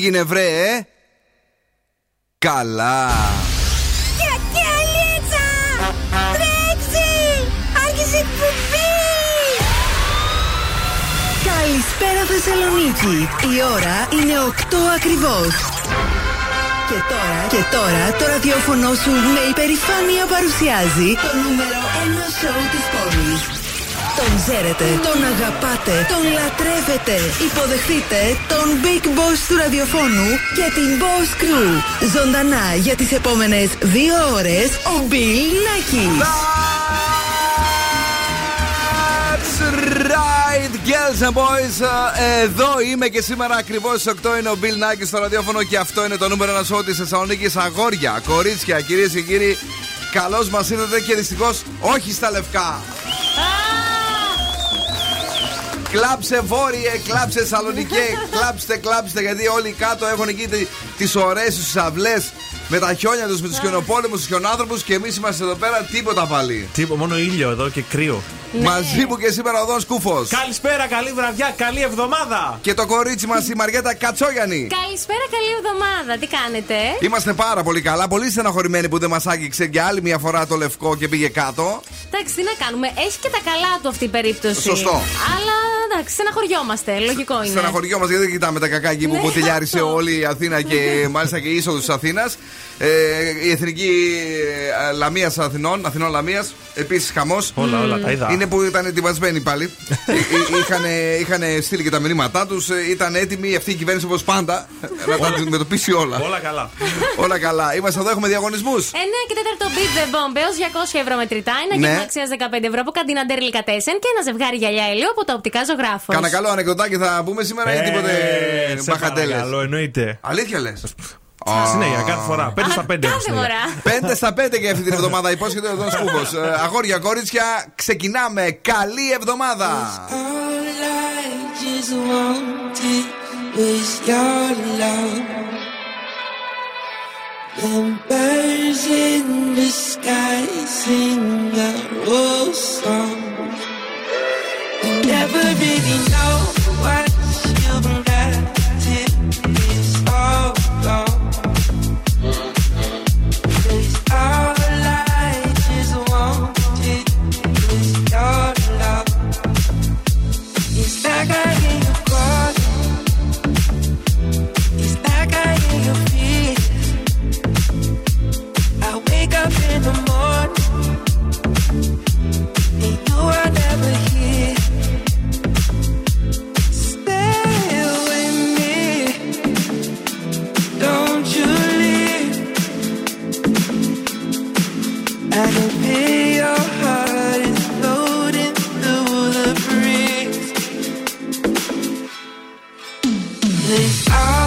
έγινε βρε, ε; Καλά. Γιατί αλίτσα! Τρέξει! Άρχισε εκπομπή! Καλησπέρα Θεσσαλονίκη. Η ώρα είναι 8 ακριβώς. Και τώρα, και τώρα το ραδιόφωνο σου με υπερηφάνεια παρουσιάζει το νούμερο 1 σοου της πόλης. Τον ξέρετε, τον αγαπάτε, τον λατρεύετε. Υποδεχτείτε τον Big Boss του ραδιοφώνου και την Boss Crew. Ζωντανά για τις επόμενες δύο ώρες ο Bill Nackis. Right, girls and boys. Ε, Εδώ είμαι και σήμερα ακριβώς στις 8 είναι ο Bill Nackis στο ραδιόφωνο και αυτό είναι το νούμερο ένα σώμα της Θεσσαλονίκης. Αγόρια, κορίτσια, κυρίες και κύριοι, καλώς μας ήρθατε και δυστυχώς όχι στα λευκά. Κλάψε βόρειε, κλάψε Σαλονικέ, κλάψτε, κλάψτε γιατί όλοι κάτω έχουν εκεί τις ωραίες του αυλές με τα χιόνια τους, με τους χιονοπόλεμους, τους χιονάνθρωπους και εμείς είμαστε εδώ πέρα τίποτα πάλι. Τίποτα, μόνο ήλιο εδώ και κρύο. Μαζί μου και σήμερα ο Δόν Κούφος. Καλησπέρα, καλή βραδιά, καλή εβδομάδα. Και το κορίτσι μας η Μαριέτα Κατσόγιανη. Καλησπέρα, καλή εβδομάδα. Τι κάνετε; Είμαστε πάρα πολύ καλά. Πολύ στεναχωρημένοι που δεν μας άγγιξε για άλλη μια φορά το λευκό και πήγε κάτω. Εντάξει, τι να κάνουμε. Έχει και τα καλά του αυτή η περίπτωση. Σωστό. Αλλά εντάξει, στεναχωριόμαστε. Λογικό είναι. Στεναχωριόμαστε γιατί δεν κοιτάμε τα κακά εκεί που Ναι, ποτηλιάρισε αυτό. όλη η Αθήνα και μάλιστα και η είσοδος της Αθήνας. Ε, η εθνική ε, Λαμίας Αθηνών, Αθηνών Λαμίας, επίσης χαμός. Όλα, όλα, τα είδα. Είναι που ήταν ετοιμασμένοι πάλι. είχαν στείλει και τα μηνύματά τους. Ήταν έτοιμη αυτή η κυβέρνηση όπως πάντα να τα αντιμετωπίσει όλα. Όλα καλά. όλα καλά. Είμαστε εδώ, έχουμε διαγωνισμούς. 9 και 4 beat the bomb έως 200 ευρώ μετρητά. Ένα Ναι. γεύμα αξίας 15 ευρώ από καντίνα Ντέρλικα Τέσεν και ένα ζευγάρι γυαλιά ηλίου από τα οπτικά ζωγράφος. Κάνα καλό ανεκδοτάκι θα πούμε σήμερα ή τίποτε Ε, σε μπαχατέλες. παρακαλώ, εννοείται. Αλήθεια λες. Συνέχεια, κάθε φορά. 5 στα 5. Κάθε φορά. 5 στα 5 και αυτή την εβδομάδα υπόσχεται ο Δόν Σκούβο. Αγόρια, κορίτσια, ξεκινάμε. Καλή εβδομάδα. All I just wanted They are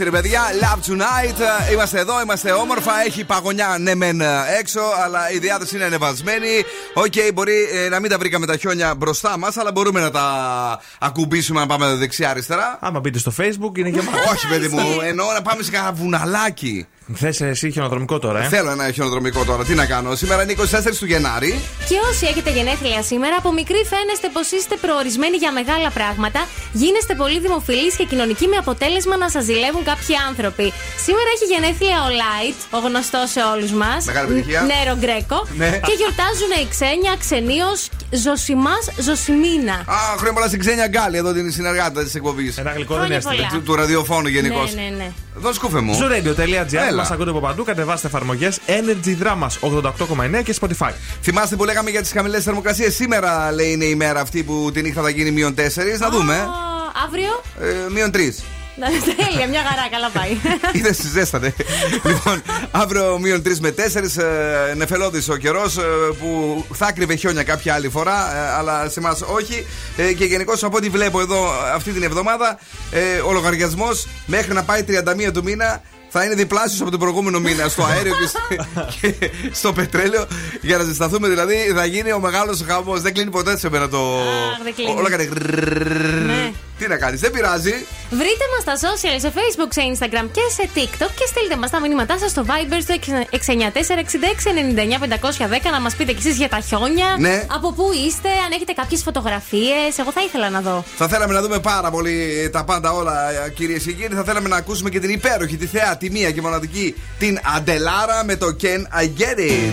Εντάξει ρε παιδιά, Love Tonight. ε, Είμαστε εδώ, είμαστε όμορφα. Έχει παγωνιά ναι μεν ε, έξω, αλλά η διάθεση είναι ανεβασμένη. Οκ, μπορεί ε, να μην τα βρήκαμε τα χιόνια μπροστά μας, αλλά μπορούμε να τα ακουμπήσουμε να πάμε δεξιά-αριστερά. Άμα μπείτε στο facebook είναι γεμάτο. Όχι, παιδί μου, εννοώ να πάμε σε κανένα βουναλάκι. Θες εσύ χιονοδρομικό τώρα, ε; Θέλω ένα χιονοδρομικό τώρα. Τι να κάνω. Σήμερα είναι 24 του Γενάρη. Και όσοι έχετε γενέθλια σήμερα, από μικρή φαίνεστε πως είστε προορισμένοι για μεγάλα πράγματα. Γίνεστε πολύ δημοφιλείς και κοινωνικοί με αποτέλεσμα να σας ζηλεύουν κάποιοι άνθρωποι. Σήμερα έχει γενέθλια ο Light, ο γνωστός σε όλους μας. Μεγάλη επιτυχία. Νέρο Γκρέκο. Ναι. Και γιορτάζουν η Ξένια, Ξενίω, Ζωσιμάς, Ζωσιμίνα. Α, χρόνια πολλά στην Ξένια Γκάλη, εδώ την συνεργάτα της εκπομπής. Ένα γλυκό δεν Χρόνια έστειλε. πολλά. Του, του ραδιοφώνου γενικώς. Ναι, ναι, ναι. Εδώ σκούφε μου. Zooradio.gr Έλα. Μας ακούτε από παντού. Κατεβάστε εφαρμογές Energy Dramas 88,9 και Spotify. Θυμάστε που λέγαμε για τις χαμηλές θερμοκρασίες. Σήμερα λέει είναι η μέρα αυτή που τη νύχτα θα γίνει μείον 4. Να δούμε. Α, αύριο; Ε, μείον 3. Τέλεια, μια χαρά, καλά πάει. Είδες, ζέστανε. λοιπόν, αύριο μείον 3 με 4. Ε, Νεφελώδης ο καιρός που θα κρύβε χιόνια κάποια άλλη φορά, ε, αλλά σε εμά όχι. Ε, και γενικώς από ό,τι βλέπω εδώ αυτή την εβδομάδα, ε, ο λογαριασμός μέχρι να πάει 31 του μήνα θα είναι διπλάσιος από τον προηγούμενο μήνα στο αέριο και, στο- και στο πετρέλαιο. Για να ζεσταθούμε δηλαδή, θα γίνει ο μεγάλος χαμός. Δεν κλείνει ποτέ σε μένα το. Αχ, τι να κάνεις, δεν πειράζει. Βρείτε μας στα social, σε facebook, σε instagram και σε tiktok και στείλτε μας τα μηνύματά σας στο Viber στο 694-6699-510 να μας πείτε κι εσείς για τα χιόνια. Ναι. Από πού είστε, αν έχετε κάποιες φωτογραφίες. Εγώ θα ήθελα να δω. Θα θέλαμε να δούμε πάρα πολύ τα πάντα όλα, κυρίες και κύριοι. Θα θέλαμε να ακούσουμε και την υπέροχη, τη θεά, τη μία και μοναδική, την Αντελάρα με το Can I Get It;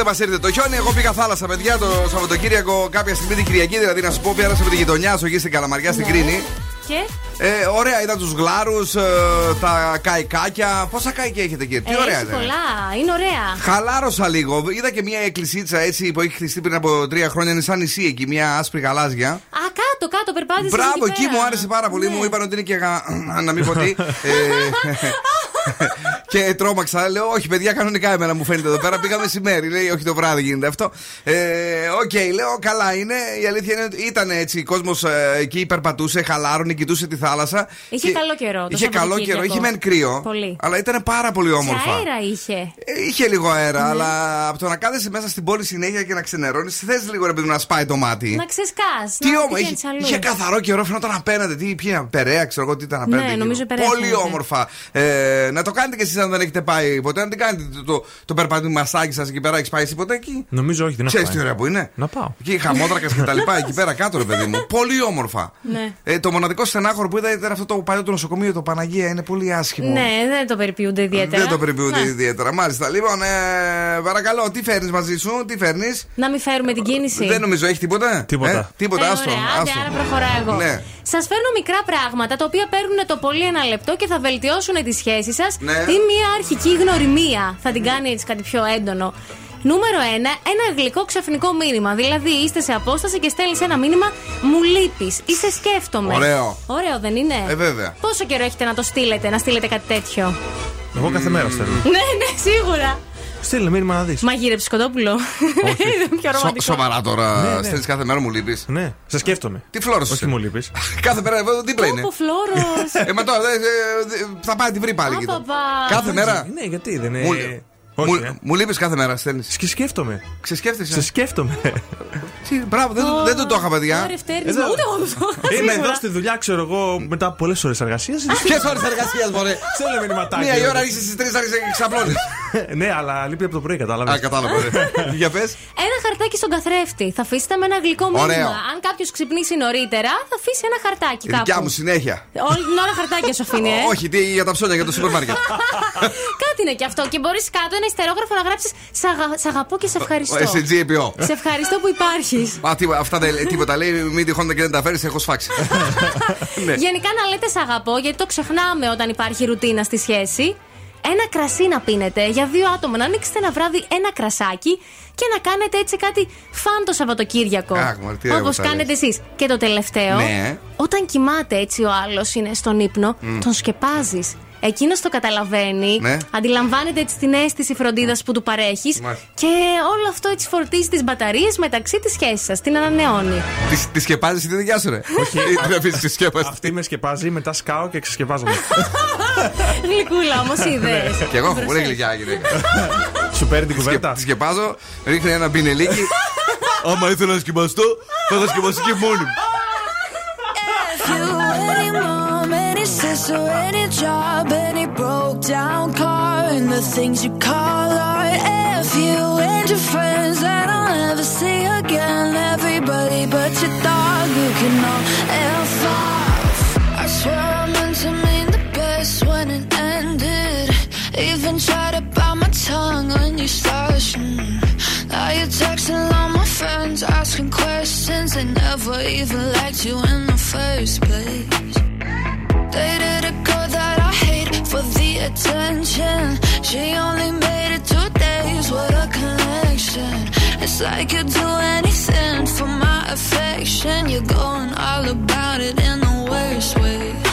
Δεν μας έρθει το χιόνι, εγώ πήγα θάλασσα, παιδιά, το Σαββατοκύριακο, κάποια στιγμή την Κυριακή. Δηλαδή, να σου πω, πέρασα με τη γειτονιά σου εκεί στην Καλαμαριά, στην Κρίνη. Και; Ε, ωραία, είδα τους γλάρους, τα καϊκάκια. Πόσα καϊκιά έχετε εκεί, τι ε, ωραία έχεις ήταν. πολλά. Είναι ωραία. Χαλάρωσα λίγο. Είδα και μια εκκλησίτσα έτσι που έχει χτιστεί πριν από τρία χρόνια. Είναι σαν νησί εκεί, μια άσπρη γαλάζια. Α, κάτω, κάτω, περπάτησες. Μπράβο, εκεί μου άρεσε πάρα πολύ. Ναι. Μου είπαν ότι είναι και γα... να μην πω τι. Ε, και τρόμαξα. Λέω, Όχι, παιδιά, κανονικά εμένα μου φαίνεται εδώ πέρα. Πήγα μεσημέρι. Λέει, Όχι, το βράδυ γίνεται αυτό. Ε, Οκ, λέω, καλά είναι. Η αλήθεια είναι ότι ήταν έτσι. Ο κόσμος εκεί περπατούσε, χαλάρωνε, κοιτούσε τη θάλασσα. Είχε Και- καλό καιρό το Είχε καλό Σαββατοκύριακο. καιρό. Είχε μεν κρύο. Πολύ. Αλλά ήταν πάρα πολύ Και όμορφα. αέρα είχε; Ε, Είχε λίγο αέρα, Ναι. αλλά από το να κάθεσαι μέσα στην πόλη συνέχεια και να ξενερώνεις, θες λίγο ρε παιδί μου, να σπάει το μάτι. Να ξεσκάς. Τι να όμω, είχε, πηγαίνεις αλλού. είχε καθαρό καιρό, φαινόταν απέναντι. Τι, ποια είναι, Περαία, ξέρω εγώ τι ήταν απέναντι. Ναι, εκεί. νομίζω Περαία Πολύ φαίνεται. όμορφα. Ε, να το κάνετε κι εσείς αν δεν έχετε πάει ποτέ. Να την κάνετε το, το, το περπατημασάκι σας εκεί πέρα. Έχεις πάει εσύ ποτέ εκεί; Νομίζω όχι, δεν έχω Ξέρεις τι πάει. ωραία που είναι; Να πάω. Εκεί χαμότρακα και τα λοιπά, εκεί πέρα κάτω, ρε παιδί μου. Πολύ όμορφα. Ναι. Ε, το μοναδικό στενάχωρο που είδα ήταν αυτό το παλιό του νοσοκομείο, το Παναγία. Είναι πολύ άσχημο. Ναι, δεν το περιποιούνται ιδιαίτερα. Δεν το περιποιούνται Να. ιδιαίτερα. Μάλιστα. Λοιπόν, ε, παρακαλώ, τι φέρνεις μαζί σου, τι φέρνεις; Να μην φέρουμε την κίνηση. Δεν νομίζω, έχει τίποτα; Τίποτα. Ε, τίποτα, Ε, άστο. ωραία, άντε, άστο. άρα προχωράω εγώ. Ναι. Σας φέρνω μικρά πράγματα τα οποία παίρνουν το πολύ ένα λεπτό και θα βελτιώσουν τη σχέση σας Ναι. ή μια αρχική γνωριμία. Θα την κάνει έτσι κάτι πιο έντονο. Νούμερο 1. Ένα γλυκό ξαφνικό μήνυμα. Δηλαδή είστε σε απόσταση και στέλνεις ένα μήνυμα Μου λείπεις ή σε σκέφτομαι. Ωραίο. Ωραίο, δεν είναι; Ε, βέβαια. Πόσο καιρό έχετε να το στείλετε, να στείλετε κάτι τέτοιο; Εγώ κάθε μέρα στέλνω. ναι, ναι, σίγουρα. Στείλε μήνυμα να δεις. Μαγείρεψε κοτόπουλο. Είναι πιο Σο- ρομαντικό. σοβαρά τώρα. Ναι, ναι. Στέλνεις κάθε μέρα μου λείπεις. Ναι, σε σκέφτομαι. Τι φλόρο Όχι μου λείπεις. Κάθε μέρα εδώ δίπλα είναι; Πόπο φλόρος. Ε, μα τώρα ε, ε, θα πάει να τη βρει πάλι. Α, εκεί τώρα. παπά. Κάθε μέρα; Ναι, γιατί δεν Μου, είναι. Όχι. ε; μου, μου λείπεις κάθε μέρα, στέλνεις. Και σκέφτομαι. Ξεσκέφτεσαι; Σε σκέφτομαι. Τι, Μπράβο, δεν, το- δεν το το είχα, παιδιά. Ωραία, φτέρνεις, Εδώ. μα ούτε εγώ δεν το είχα. Είμαι σίγουρα. εδώ στη δουλειά, ξέρω εγώ, μετά από πολλές ώρες εργασίας. Ποιες ώρες εργασίας, μωρέ; Στέλνε μηνυματάκι. Μία η ώρα είσαι στις 3 άρχισε και ξαπλώνεις. Ναι, αλλά λείπει από το πρωί, Α, κατάλαβε. κατάλαβα. ωραία. Για πες. Ένα χαρτάκι στον καθρέφτη. Θα αφήσετε με ένα γλυκό μήνυμα. Ωραίο. Αν κάποιος ξυπνήσει νωρίτερα, θα αφήσει ένα χαρτάκι Η δικιά κάπου. μου συνέχεια. Όλη την ώρα χαρτάκια σου αφήνει, ε. Όχι, τι για τα ψώνια, για το σούπερ μάρκετ. Κάτι είναι και αυτό. Και μπορείς κάτω ένα ιστερόγραφο να γράψεις Σ' αγα- σ' αγαπώ και σε ευχαριστώ. SGPO. Σε ευχαριστώ που υπάρχεις. Α, τίποτα, αυτά δεν λέει τίποτα. Λέει, μην τυχόν και δεν τα φέρεις, έχω σφάξει. Ναι. Γενικά να λέτε σ' αγαπώ, γιατί το ξεχνάμε όταν υπάρχει ρουτίνα στη σχέση. Ένα κρασί να πίνετε για δύο άτομα. Να ανοίξετε ένα βράδυ ένα κρασάκι και να κάνετε έτσι κάτι φαν το Σαββατοκύριακο. Αχ, μωρέ, τι ωραία Όπως που τα κάνετε εσείς. Και το τελευταίο, Ναι. όταν κοιμάται έτσι ο άλλος είναι στον ύπνο, τον σκεπάζεις. Εκείνος το καταλαβαίνει, Ναι. αντιλαμβάνεται έτσι την αίσθηση φροντίδας που του παρέχεις Μάλιστα. και όλο αυτό έτσι φορτίζει τις μπαταρίες μεταξύ της σχέσης σας. Την ανανεώνει. Τη- Τη σκεπάζεις τη δικιά σου, ρε; Όχι. Την αφήσει τη σκέπαση. Αυτή με σκεπάζει, μετά σκάω και ξεσκεπάζομαι. Γλυκούλα όμως είδες. Και εγώ έχω πολύ γλυκιά γυναίκα. Σου παίρνει την Σκε- κουβέρτα. Τη σκεπάζω, ρίχνει ένα πινελίκι. Άμα ήθελα να σκεπαστώ, θα τα σκεπαστεί και μόνη μου. house or any job, any broke down car, and the things you call art. If you and your friends that I'll never see again, everybody but your dog, you can all F off. I swear I meant to mean the best when it ended. Even tried to bite my tongue when you started. Now you're texting all my friends, asking questions. They never even liked you in the first place. Dated a girl that I hate for the attention. She only made it two days. What a connection. It's like you'd do anything for my affection. You're going all about it in the worst way.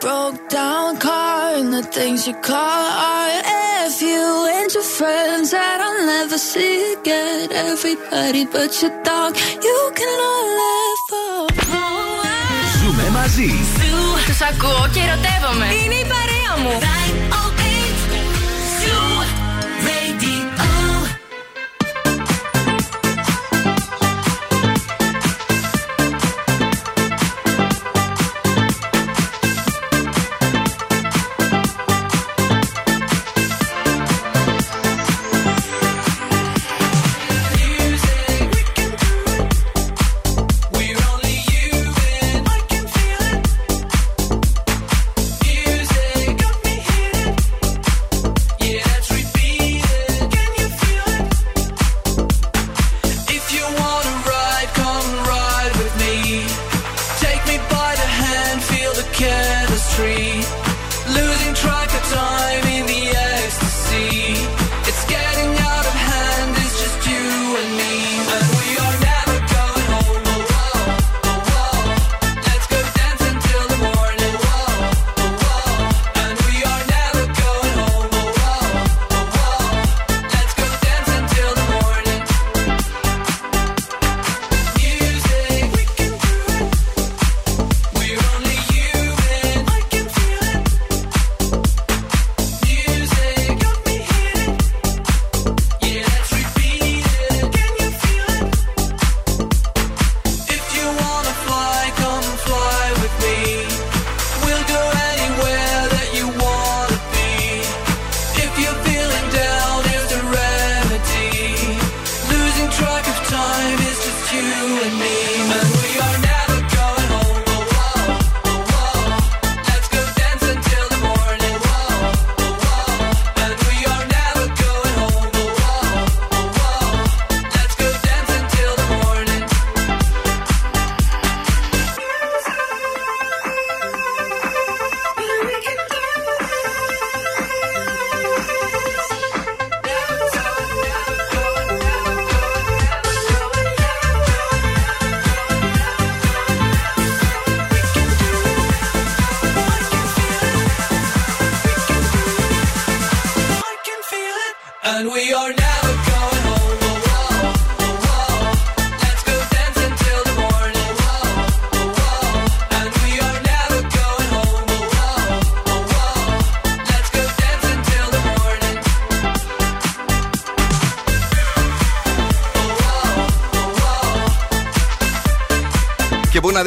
broke down car and the things you call art. If you and your friends that I'll never see again, everybody but your dog, you can all laugh off. Ζούμε μαζί. Του ακούω και ερωτεύομαι. Είναι η παρέα μου.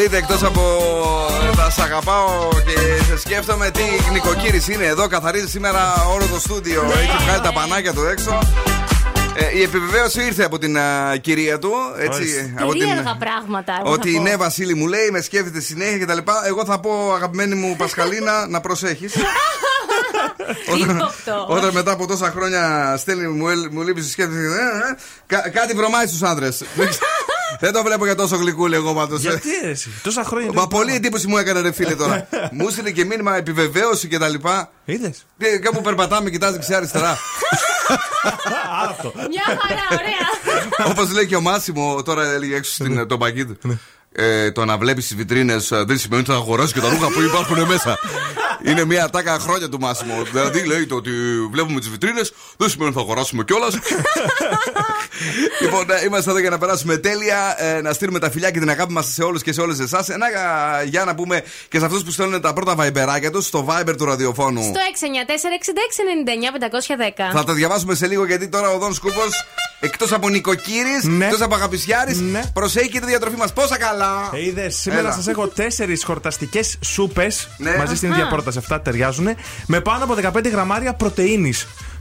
Δείτε εκτός από τα σ' αγαπάω και σε σκέφτομαι τι νοικοκύρης είναι εδώ. Καθαρίζει σήμερα όλο το στούντιο. Έχει βγάλει τα πανάκια του έξω. Ε, η επιβεβαίωση ήρθε από την α, κυρία του. Έτσι, Ορίστε. από την, Περίεργα πράγματα. εγώ θα ότι πω. ναι, Βασίλη μου λέει, με σκέφτεται συνέχεια κτλ. Εγώ θα πω, αγαπημένη μου Πασχαλίνα, να προσέχεις. Ύποπτο. Όταν μετά από τόσα χρόνια στέλνει, μου, έλ- μου λείπει σκέφτεται. ε, ε, κα- κάτι βρωμάει στους άντρε. Δεν το βλέπω για τόσο γλυκούλη εγώ πάντως. Γιατί ρε, εσύ, τόσα χρόνια. Μα πολύ εντύπωση μου έκανε ρε φίλε τώρα. μου έστειλε και μήνυμα επιβεβαίωση κτλ. Είδες. Και κάπου περπατάμε, κοιτάζει δεξιά-αριστερά. Αυτό. Μια χαρά, ωραία. Όπως λέει και ο Μάσιμο, τώρα έλεγε έξω στην, τον παγκί του. Ε, το να βλέπεις τις βιτρίνες δεν σημαίνει ότι θα αγοράσει και τα ρούχα που υπάρχουν μέσα. Είναι μια ατάκα χρόνια του Μάσιμο. Δηλαδή λέει το ότι βλέπουμε τις βιτρίνες δεν σημαίνει ότι θα αγοράσουμε κιόλας. λοιπόν, ε, είμαστε εδώ για να περάσουμε τέλεια. ε, να στείλουμε τα φιλιά και την αγάπη μας σε όλους και σε όλες εσάς. Ένα ε, για να πούμε και σε αυτούς που στέλνουν τα πρώτα βαϊμπεράκια τους στο Viber του ραδιοφώνου. Στο 694-6699-510. Θα τα διαβάσουμε σε λίγο γιατί τώρα ο Δόν Σκούπος εκτός από νοικοκύρης, Ναι. εκτός από αγαπησιάρης, Ναι. προσέχει και τη διατροφή μας. Πόσα καλά! Είδες, σήμερα Έλα. σας έχω τέσσερις χορταστικές σούπες Ναι. μαζί στην ίδια πρόταση. Αυτά ταιριάζουν με πάνω από 15 γραμμάρια πρωτενη.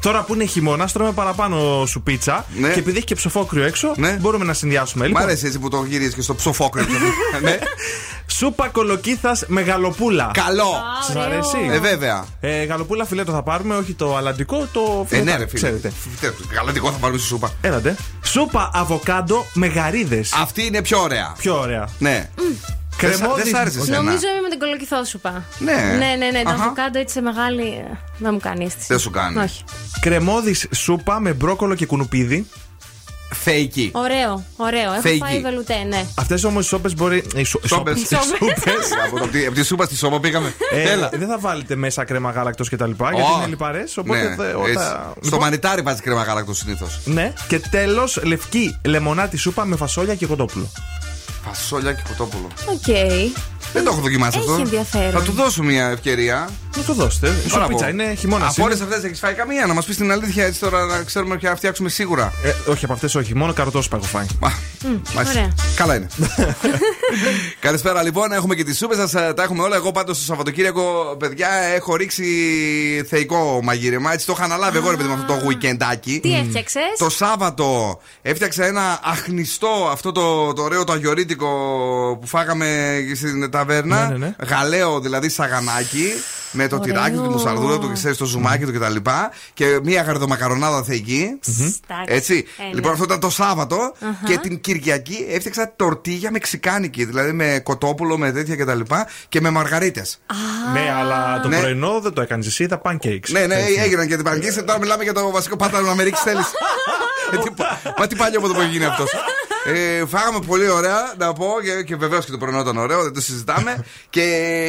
Τώρα που είναι χειμώνα, τρώμε παραπάνω σου πίτσα Ναι. και επειδή έχει και ψοφόκριο έξω, Ναι. μπορούμε να συνδυάσουμε. Μ' Λοιπόν, αρέσει έτσι που το γυρίζεις και στο ψοφόκρυ. ναι. σούπα κολοκύθας με γαλοπούλα. Καλό! Σα αρέσει; Ε, βέβαια. Ε, γαλοπούλα φιλέτο θα πάρουμε, όχι το αλλαντικό, το Ε, φιλετάκι, ναι, ρε φίλε. Ξέρετε. Γαλατικό θα πάρουμε στη σούπα. Έλατε. Σούπα αβοκάντο με γαρίδες. Αυτή είναι πιο ωραία. Πιο ωραία. Ναι. Δεν σ' Κρεμόδι. δεν σ' άρεσε εσένα. Νομίζω είμαι με την κολοκυθόσουπα. Ναι. Ναι, ναι, ναι. Το Αχα. αβοκάντο έτσι σε μεγάλη. ε, Δεν μου κάνει αίσθηση. Δεν σου κάνει. Όχι. Κρεμόδι σούπα με μπρόκολο και κουνουπίδι. Φέικι. Ωραίο, ωραίο. Έχω Φέικι. φάει βελουτέ, ναι. Αυτές όμως οι σόπες μπορεί. οι σου- Σόπες. σόπες. Οι σόπες. Από το- από τη σούπα στη σώμα πήγαμε. Ε, Έλα. Δεν θα βάλετε μέσα κρέμα γάλακτος και τα λοιπά, γιατί Ω, είναι λιπαρές. Οπότε. ναι, θε- έτσι. όταν- Στο Λοιπόν, μανιτάρι βάζεις κρέμα γάλακτος συνήθως. Ναι. Και τέλος, λευκή λεμονάτη σούπα με φασόλια και κοτόπουλο. Φασόλια και κοτόπουλο. Οκ. Δεν το έχω δοκιμάσει Έχει αυτό. ενδιαφέρον. Θα του δώσω μια ευκαιρία. Να το δώσετε. Η Μπράβο. σουπίτσα είναι χειμώνας. Από όλες αυτές έχεις φάει καμία, να μας πεις την αλήθεια έτσι τώρα να ξέρουμε ποια φτιάξουμε σίγουρα. Ε, όχι, από αυτές όχι. Μόνο καροτόσουπα έχω φάει. Μα, μάλιστα. ωραία. Καλά είναι. Καλησπέρα λοιπόν, έχουμε και τις σούπες σας, τα έχουμε όλα. Εγώ πάντως το Σαββατοκύριακο, παιδιά, έχω ρίξει θεϊκό μαγείρεμα. Έτσι το είχα αναλάβει εγώ, ρε παιδί, με αυτό το weekendάκι. Τι έφτιαξες; Το Σάββατο έφτιαξα ένα αχνιστό αυτό το, το ωραίο το αγιορείτικο που φάγαμε στην ταβέρνα. Ναι, ναι, ναι. Γαλαίο δηλαδή σαγανάκι. Με το Ωραίο. τυράκι του, τη μουσαρδούρα του και ξέρει το ζουμάκι του κτλ. Και μία γαρδομακαρονάδα θεϊκή. Εντάξει. Έτσι. Ε, ναι. Λοιπόν, αυτό ήταν το σαββατο και την Κυριακή έφτιαξα τορτίγια μεξικάνικη. Δηλαδή με κοτόπουλο, με τέτοια κτλ. Και, και με μαργαρίτες. Ναι, αλλά το Ναι. πρωινό δεν το έκανες εσύ, τα pancakes. Ναι, ναι, Έτσι. έγιναν και την πανκίση. Τώρα μιλάμε για το βασικό πάταλο να με ρίξει θέλει. Μα τι παλιό από το που γίνει αυτός. Ε, φάγαμε πολύ ωραία, να πω, και, και βεβαίως και το πρωινό ήταν ωραίο, δεν το συζητάμε. και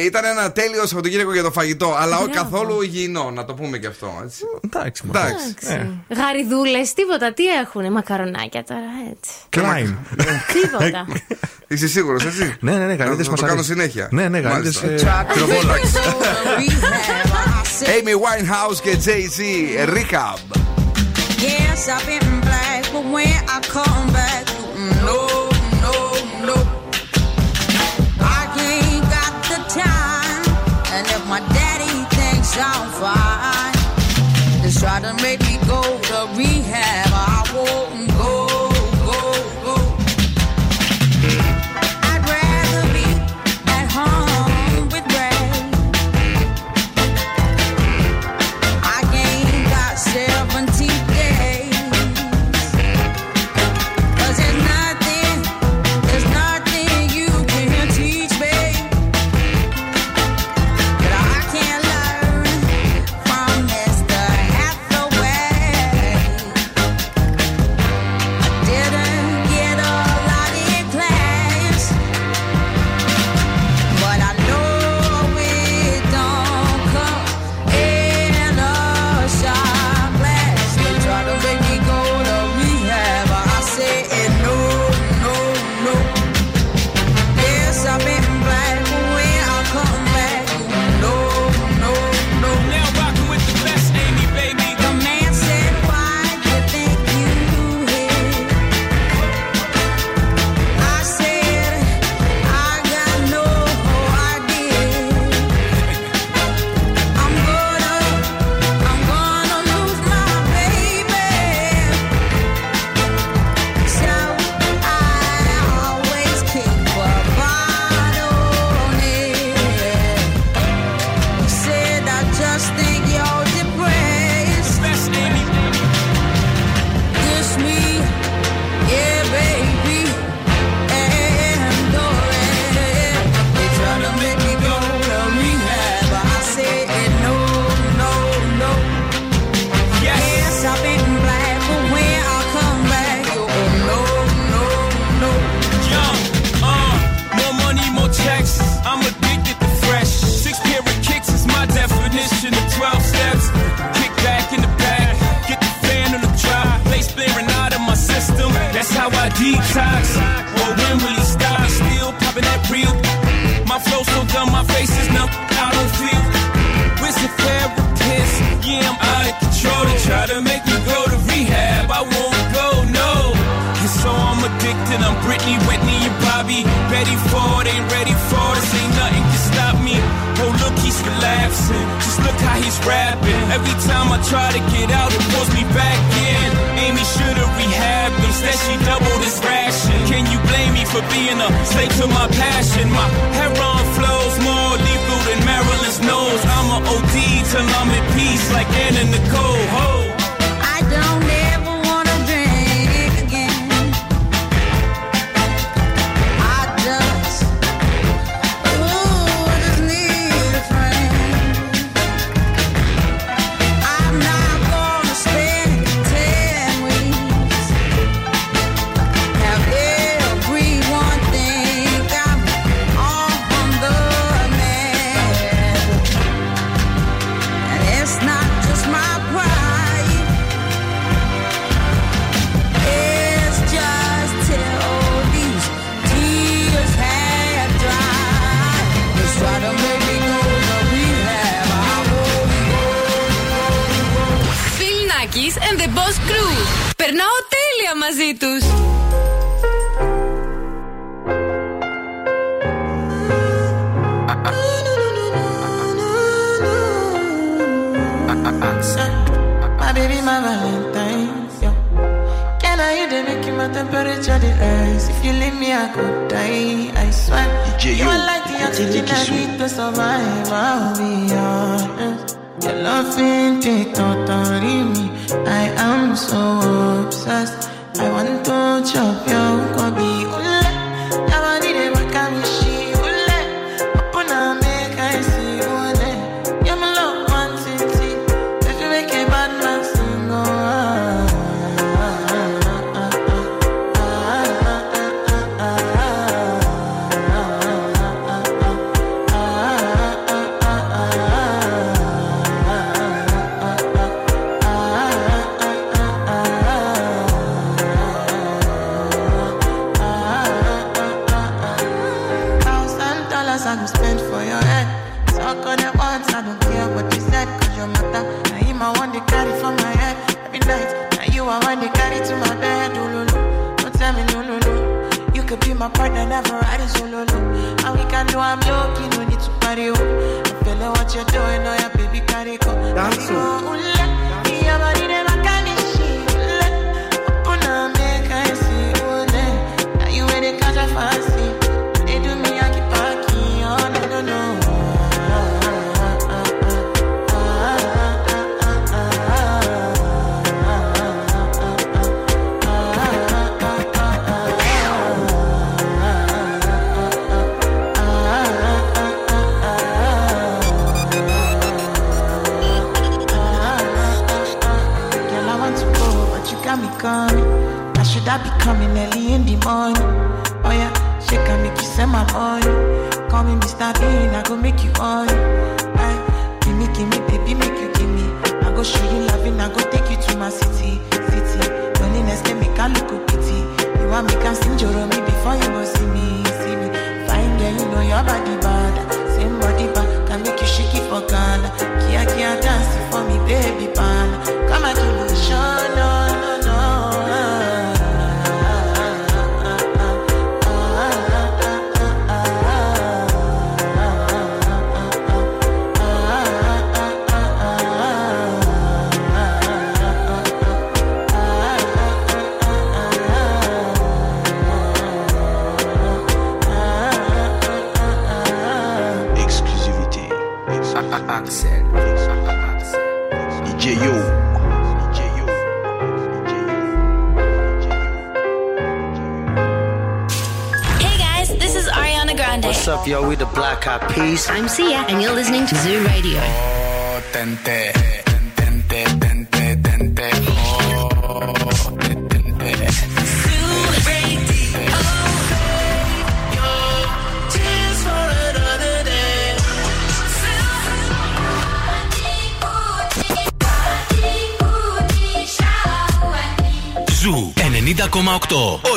ήταν ένα τέλειος Σαββατοκύριακο για το φαγητό, αλλά όχι Μπράβο. καθόλου υγιεινό, να το πούμε και αυτό. Έτσι. Εντάξει, μα. Εντάξει. Γαριδούλες, τίποτα. Τι έχουνε, μακαρονάκια τώρα, έτσι. Klein. Τίποτα. Είσαι σίγουρος, έτσι; Ναι, ναι, ναι, γαρίδες Θα μα το κάνω συνέχεια. Ναι, ναι, γαρίδες. Μάλιστα. Πυροβόλα. Amy Winehouse και Jay-Z, Rehab. Yes, I've been black, but when I come back, I'm fine, just try to make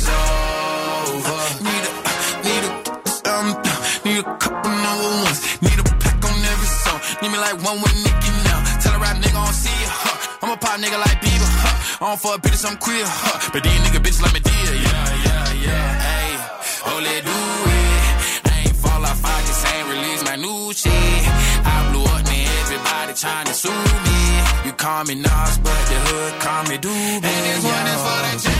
Is over. Need a, need a, um, need a couple number ones. Need a pack on every song. Need me like one with Nicky now. Tell a rap nigga I don't see ya. Huh. I'm a pop nigga like Bieber. Huh. I don't fuck bitches, I'm queer. Huh. But these nigga bitches like me dear. Yeah, yeah, yeah. Hey, oh, let do it. I ain't fall off, I just ain't release my new shit. I blew up, man. Everybody trying to sue me. You call me Nas, but the hood call me Doobie. And this one is for the.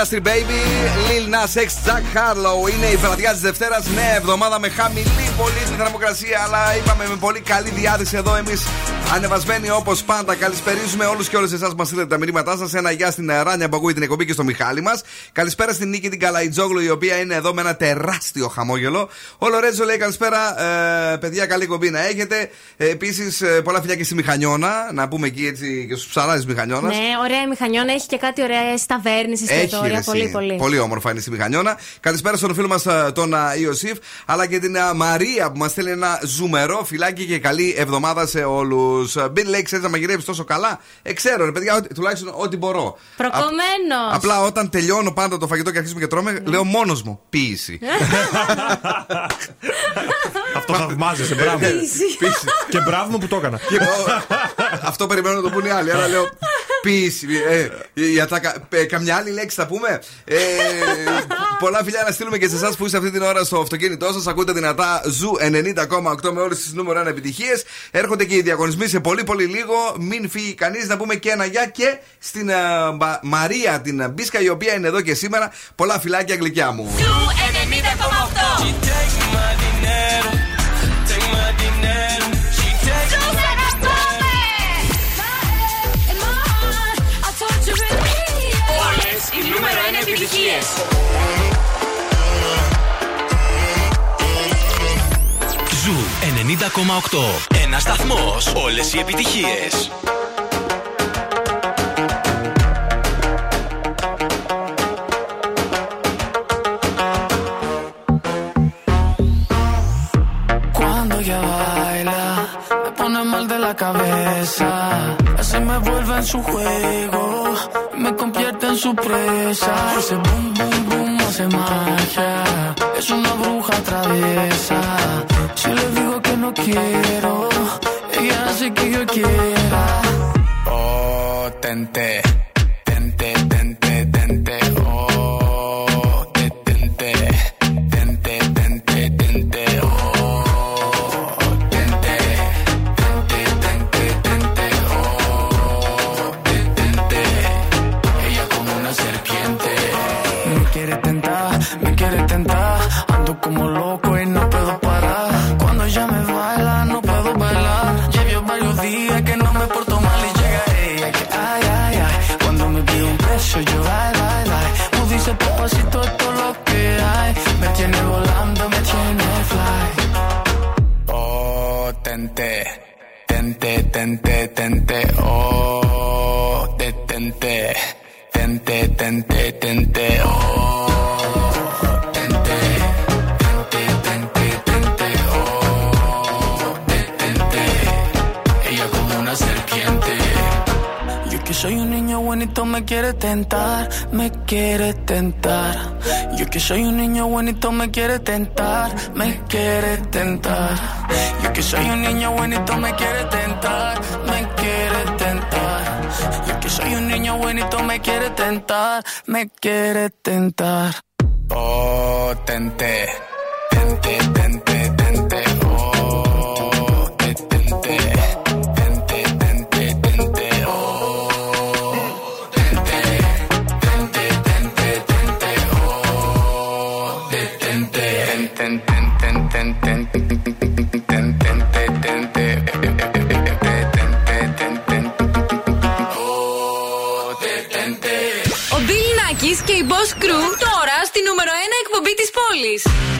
Industry Baby, Lil Nas X, Jack Harlow. Είναι η βραδιά της Δευτέρας. Νέα εβδομάδα με χαμηλή πολύ τη θερμοκρασία. Αλλά είπαμε με πολύ καλή διάθεση εδώ εμείς. Ανεβασμένοι όπως πάντα. Καλησπερίζουμε όλους και όλες εσάς που μας στείλετε τα μηνύματά σας. Ένα γεια στην Ράνια που ακούει την εκπομπή και στο Μιχάλη μας. Καλησπέρα στην Νίκη την Καλαϊτζόγλου η οποία είναι εδώ με ένα τεράστιο χαμόγελο. Ο Λορέτζο λέει καλησπέρα. Ε, παιδιά, καλή εκπομπή να έχετε. Ε, Επίσης, πολλά φιλιά και στη Μηχανιώνα. Να πούμε εκεί έτσι και στους ψαράδες Μηχανιώνας. Ναι, ωραία η μηχανιώνα έχει και κάτι ωραία ταβέρνε, Έχει, εστιατόρια. ρε, Πολύ, εσύ. πολύ. Πολύ όμορφα είναι στη Μηχανιώνα. Καλησπέρα στον φίλο μας τον α, Ιωσήφ, αλλά και την α, Μαρία που μας στέλνει ένα ζουμερό φυλάκι και καλή εβδομάδα σε όλους. Μπιν λέει, ξέρεις να μαγειρεύει τόσο καλά; Ε, ξέρω, ρε παιδιά, ό,τι- τουλάχιστον ό,τι μπορώ. Προκομμένος. Α- απλά όταν τελειώνω πάντα το φαγητό και αρχίζουμε και τρώμε, λέω μόνος μου ποίηση. Αυτό θαυμάζεσαι, μπράβο. Ποίηση. Και μπράβο μου που το έκανα. Και εγώ- Αυτό περιμένω να το πούνε οι άλλοι. Άρα λέω ποίηση. Ε, η ατάκα- ε, καμιά άλλη λέξη θα πούμε. Ε, πολλά φιλιά να στείλουμε και σε εσάς που είστε αυτή την ώρα στο αυτοκίνητό σας. Ακούτε δυνατά Zoo 90,8 με όλες τις νούμερο 1. Έρχονται και οι διαγωνισμοί σε πολύ πολύ λίγο. Μην φύγει κανείς να πούμε και ένα γεια και στην ε, Μαρία την Μπίσκα η οποία είναι εδώ και σήμερα. Πολλά φιλάκια γλυκιά μου. Zoo 90,8 επιτυχίες. Ζου 90,8. Ένας σταθμός. Όλες οι επιτυχίες. cabeza. Así me vuelve en su juego. Me su presa. Ese boom, boom, boom hace magia. Es una bruja traviesa. Si le digo que no quiero, ella hace que yo quiera. Oh, que soy un niño bonito me quiere tentar, me quiere tentar. Yo que soy un niño bonito me quiere tentar, me quiere tentar. Yo que soy un niño bonito me quiere tentar, me quiere tentar. Oh, peace.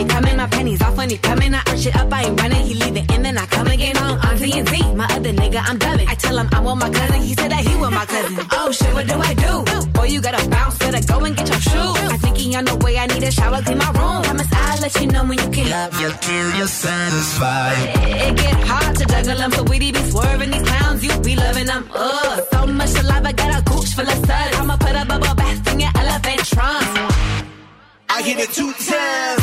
I he coming, my off when he coming. I arch it up, I ain't running, he leaving, and then I come again on on TNT. My other nigga, I'm dubbing. I tell him I want my cousin, he said that he want my cousin. Oh shit, what do I do? Boy, you gotta bounce, better go and get your shoes. I think he on the way, I need a shower, clean my room. Promise I'll let you know when you can. Love you till you're satisfied. It get hard to juggle them, so we be swerving these clowns, you be loving them. Ugh, so much saliva, got a gooch full of suds. I'ma put a bubble bath in your elephant trunk. I hit it two times,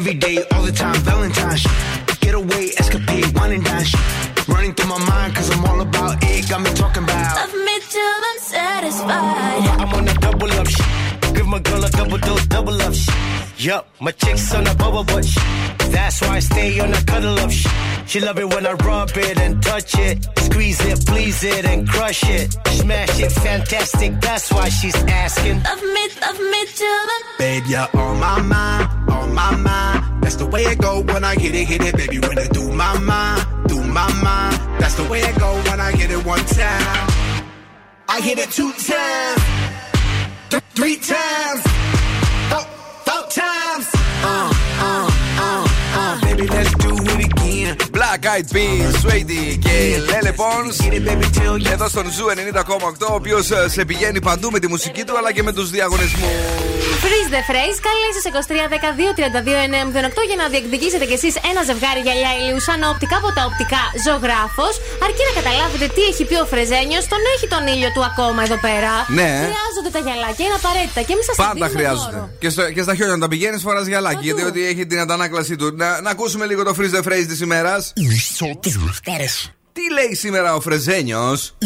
Every day, all the time, Valentine's. Get away, escapade, wine and dine. running through my mind, cause I'm all about it. Got me talking about. Love me till I'm satisfied. I'm on a double up shit. Give my girl a double dose, double up shit. Yup, my chick's on a bubble butt shit. That's why I stay on a cuddle up shit. She love it when I rub it and touch it. Squeeze it, please it, and crush it. Smash it, fantastic. That's why she's asking. Love me, love me till I'm Babe, you're on my mind, on my mind. That's the way it go when I hit it, hit it, baby. When I do my mind, do my mind. That's the way it go when I hit it one time. I hit it two times, th- three times, four, four times. Uh, uh, uh, uh. Baby, let's do it again. Black Eyed Peas, Sweetie και Lele Pons. Εδώ στον Zoo 90,8, ο οποίος σε πηγαίνει παντού με τη μουσική του αλλά και με τους διαγωνισμούς. Freeze the phrase, καλέστε σε 2310-232-908 για να διεκδικήσετε κι εσείς ένα ζευγάρι γυαλιά ηλίου σαν οπτικά από τα οπτικά Ζωγράφος. Αρκεί να καταλάβετε τι έχει πει ο Φρεζένιος, τον έχει τον ήλιο του ακόμα εδώ πέρα. Ναι. Χρειάζονται τα γυαλάκια, είναι απαραίτητα και εμείς σας Πάντα χρειάζονται. Και, στο, και στα χιόνια να τα πηγαίνεις, φοράς γυαλάκι. Γιατί ότι έχει την αντανάκλασή του. Να, να ακούσουμε λίγο το freeze the phrase της ημέρας. Τις λέει σήμερα ο Φρεζένιος;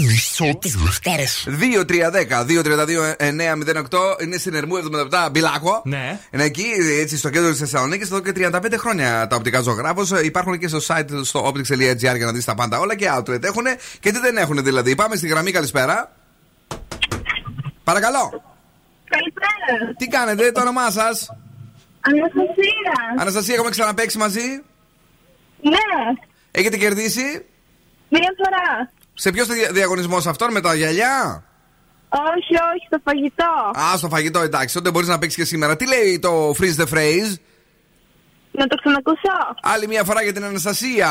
2-3-10-2-32-908 είναι στην Ερμού 77 Μπιλάκο. Ναι. Είναι εκεί, έτσι στο κέντρο της Θεσσαλονίκης, εδώ και 35 χρόνια τα οπτικά ζωγράφο. Υπάρχουν και στο site στο optics.gr για να δεις τα πάντα όλα και outlet έχουν και τι δεν έχουν δηλαδή. Πάμε στη γραμμή, καλησπέρα. Παρακαλώ. Καλησπέρα. Τι κάνετε, το όνομά σας; Αναστασία. Αναστασία, έχουμε ξαναπέξει μαζί; Ναι, Έχετε κερδίσει; μία φορά. Σε ποιος διαγωνισμό αυτόν με τα γυαλιά; Όχι, όχι, το φαγητό. Α, στο φαγητό, εντάξει. Τότε μπορείς να παίξεις και σήμερα. Τι λέει το freeze the phrase; Να το ξανακούσω. Άλλη μια φορά για την Αναστασία.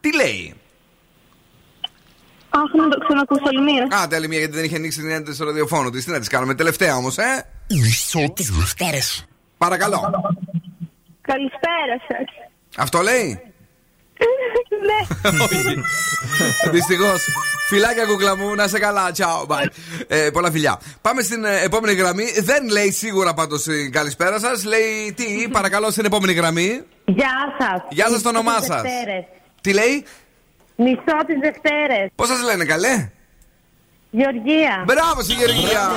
Τι λέει; Αχ, να το ξανακούσω άλλη μία. Α, άλλη μια γιατί δεν είχε ανοίξει την ένταση στο ραδιοφόνο της. Τι να της κάνουμε. Τελευταία όμως, ε; Παρακαλώ. Καλησπέρα σας. Αυτό λέει; ναι. Δυστυχώς. Φιλάκια κουκλά μου, να σε καλά. Ciao, bye. Ε, πολλά φιλιά. Πάμε στην ε, επόμενη γραμμή. Δεν λέει σίγουρα πάντως η καλησπέρα σας. Λέει τι, παρακαλώ στην επόμενη γραμμή. Γεια σας. Γεια σας, το όνομά σας. Τι λέει, Μισό τις Δευτέρες. Πώς σας λένε, καλέ; Γεωργία. Μπράβο στη Γεωργία.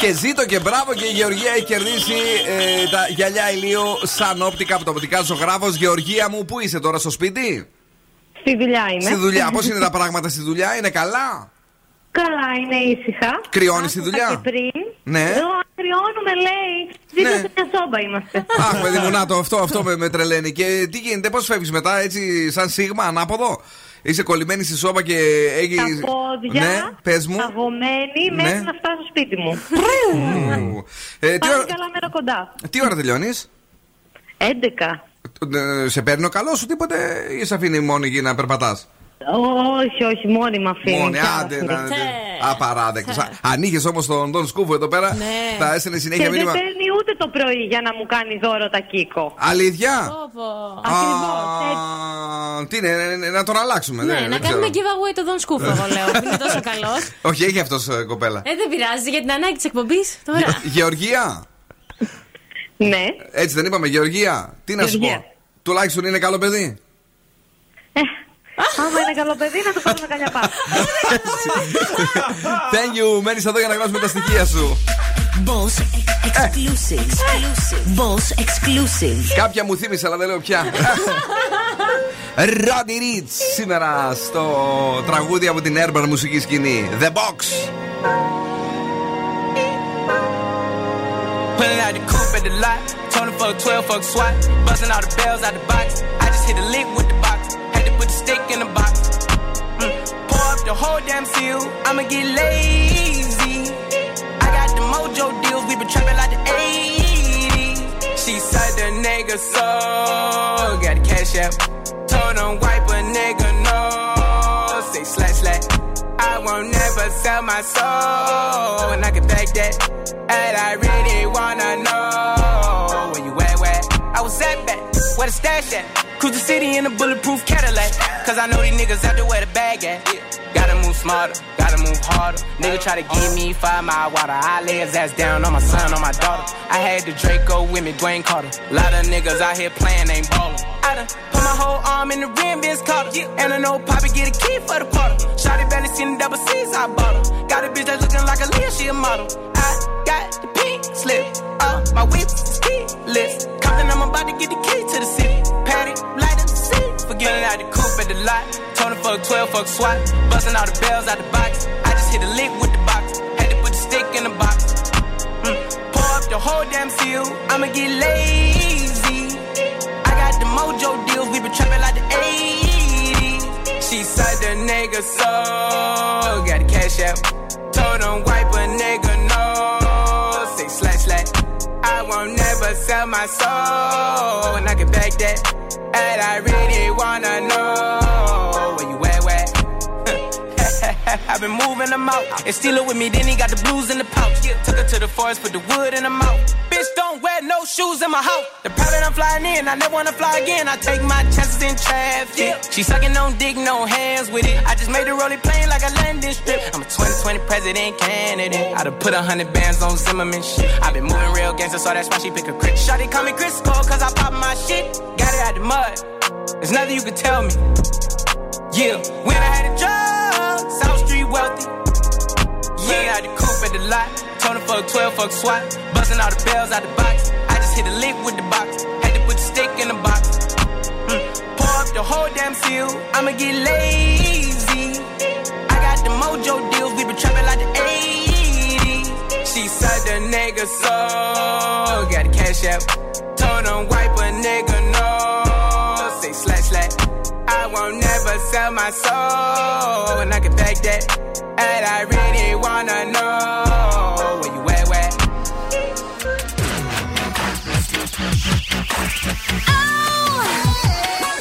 Και ζήτω και μπράβο και η Γεωργία έχει κερδίσει ε, τα γυαλιά ηλίου σαν όπτικα από το οπτικά ζωγράφος. Γεωργία μου, πού είσαι τώρα στο σπίτι; Στη δουλειά είμαι. Στη δουλειά. Πώς είναι τα πράγματα στη δουλειά, είναι καλά; Καλά, είναι ήσυχα. Κρυώνεις στη Άκουσα δουλειά; Και πριν. Ναι. Εδώ κρυώνουμε, λέει. Δίπλα Ναι. σε μια σόμπα είμαστε. Αχ, παιδί μου, να το, αυτό, αυτό με, με τρελαίνει. Και τι γίνεται, πώς φεύγεις μετά, έτσι, σαν σίγμα, ανάποδο; Είσαι κολλημένη στη σώμα και έχει. Τα πόδια, Ναι, πες μου. παγωμένη, Ναι. μέχρι να φτάσω στο σπίτι μου. Μου. Ε, τι, Πάλι ώρα, καλά μέρα κοντά. τι ώρα τελειώνεις, 11. Σε παίρνει ο καλός σου τίποτε ή σε αφήνει μόνη εκεί να περπατάς; Όχι, όχι, μόνη με αφήνει. Μόνη, Κι άντε άλλα να. αφήνει. Απαράδεκτος. Αν είχε όμως τον Don Σκούφο εδώ πέρα, Ναι. θα έστελνε Και συνέχεια δεν μήνυμα. παίρνει ούτε το πρωί για να μου κάνει δώρο τα κίκο. Αλήθεια; Ακριβώς, Α, Τι είναι, ναι, να τον αλλάξουμε. Ναι, δεν- να δεν κάνουμε ξέρω. giveaway το Don Σκούφο, εγώ λέω. που Είναι τόσο καλός. Όχι, έχει αυτός κοπέλα. Ε, δεν πειράζει για την ανάγκη της εκπομπής τώρα. Γεωργία. Ναι. Έτσι δεν είπαμε, Γεωργία. Τι να σου πω. Γεωργία. Τουλάχιστον είναι καλό παιδί; Άμα είναι καλό παιδί, να το πάρουμε καλιά πάρα. Thank you. Μένεις εδώ για να γράψουμε τα στοιχεία σου. Boss ε. Exclusive. Boss Exclusive. Κάποια μου θύμισε, αλλά δεν λέω πια. Ράντι σήμερα στο τραγούδι από την Urban Μουσική Σκηνή The Box 12-fuck the box stick in the box. Mm. Pour up the whole damn seal. I'ma get lazy. I got the mojo deals. We been trapping like the 80s. She said the nigga so. Got the cash out. Told him wipe a nigga no. Say slash slash. I won't never sell my soul. And I can back that. And I really wanna know where you at, where? I was at back, where the stash at? Cruise the city in a bulletproof Cadillac. Cause I know these niggas out there where the bag at. Gotta move smarter, gotta move harder. Nigga try to give me five mile water. I lay his ass down on my son, on my daughter. I had the Draco with me, Dwayne Carter. lot of niggas out here playing, ain't ballin'. I done put my whole arm in the rim, Vince Carter. And I know Poppy get a key for the quarter. Shotty barely seen the double C's, I bought her. Got a bitch that's looking like a Leah, she a model. I got the pink slip, uh, my whip is. Compton, I'm about to get the key to the city. Patty, light up the seat. Forgetting out the coupe at the lot. Tony fuck 12, fuck SWAT. Busting all the bells out the box. I just hit a lick with the box. Had to put the stick in the box. Mm. Pour up the whole damn seal. I'ma get lazy. I got the mojo deals. We been trapping like the 80s. She said the nigga so. Got the cash out. Told him wipe a nigga won't never sell my soul. And I can back that. And I really wanna know where you at, where? I've been moving them out. And steal it with me, then he got the blues in the pouch. Took her to the forest, put the wood in the mouth. Don't wear no shoes in my house. The private I'm flying in, I never wanna fly again. I take my chances in traffic. She sucking on dick, no hands with it. I just made her roll it plane like a landing strip. I'm a 2020 president candidate. I done put a hundred bands on Zimmerman shit. i been moving real gangster, so that's why she pick a crit. Shotty call me Chris Cole, cause I pop my shit. Got it out the mud. There's nothing you can tell me. Yeah, when I had a job, South Street wealthy. Yeah, out the coupe at the lot. Tony fuck 12, fuck SWAT. Busting all the bells out the box. I just hit a lick with the box. Had to put the stick in the box. Mm. Pour up the whole damn seal. I'ma get lazy. I got the mojo deals. We been trapping like the 80s. She said the nigga so. Got the cash out. Told him wipe a nigga my soul. And I can back that. And I really wanna know where you at, where? Oh, Bill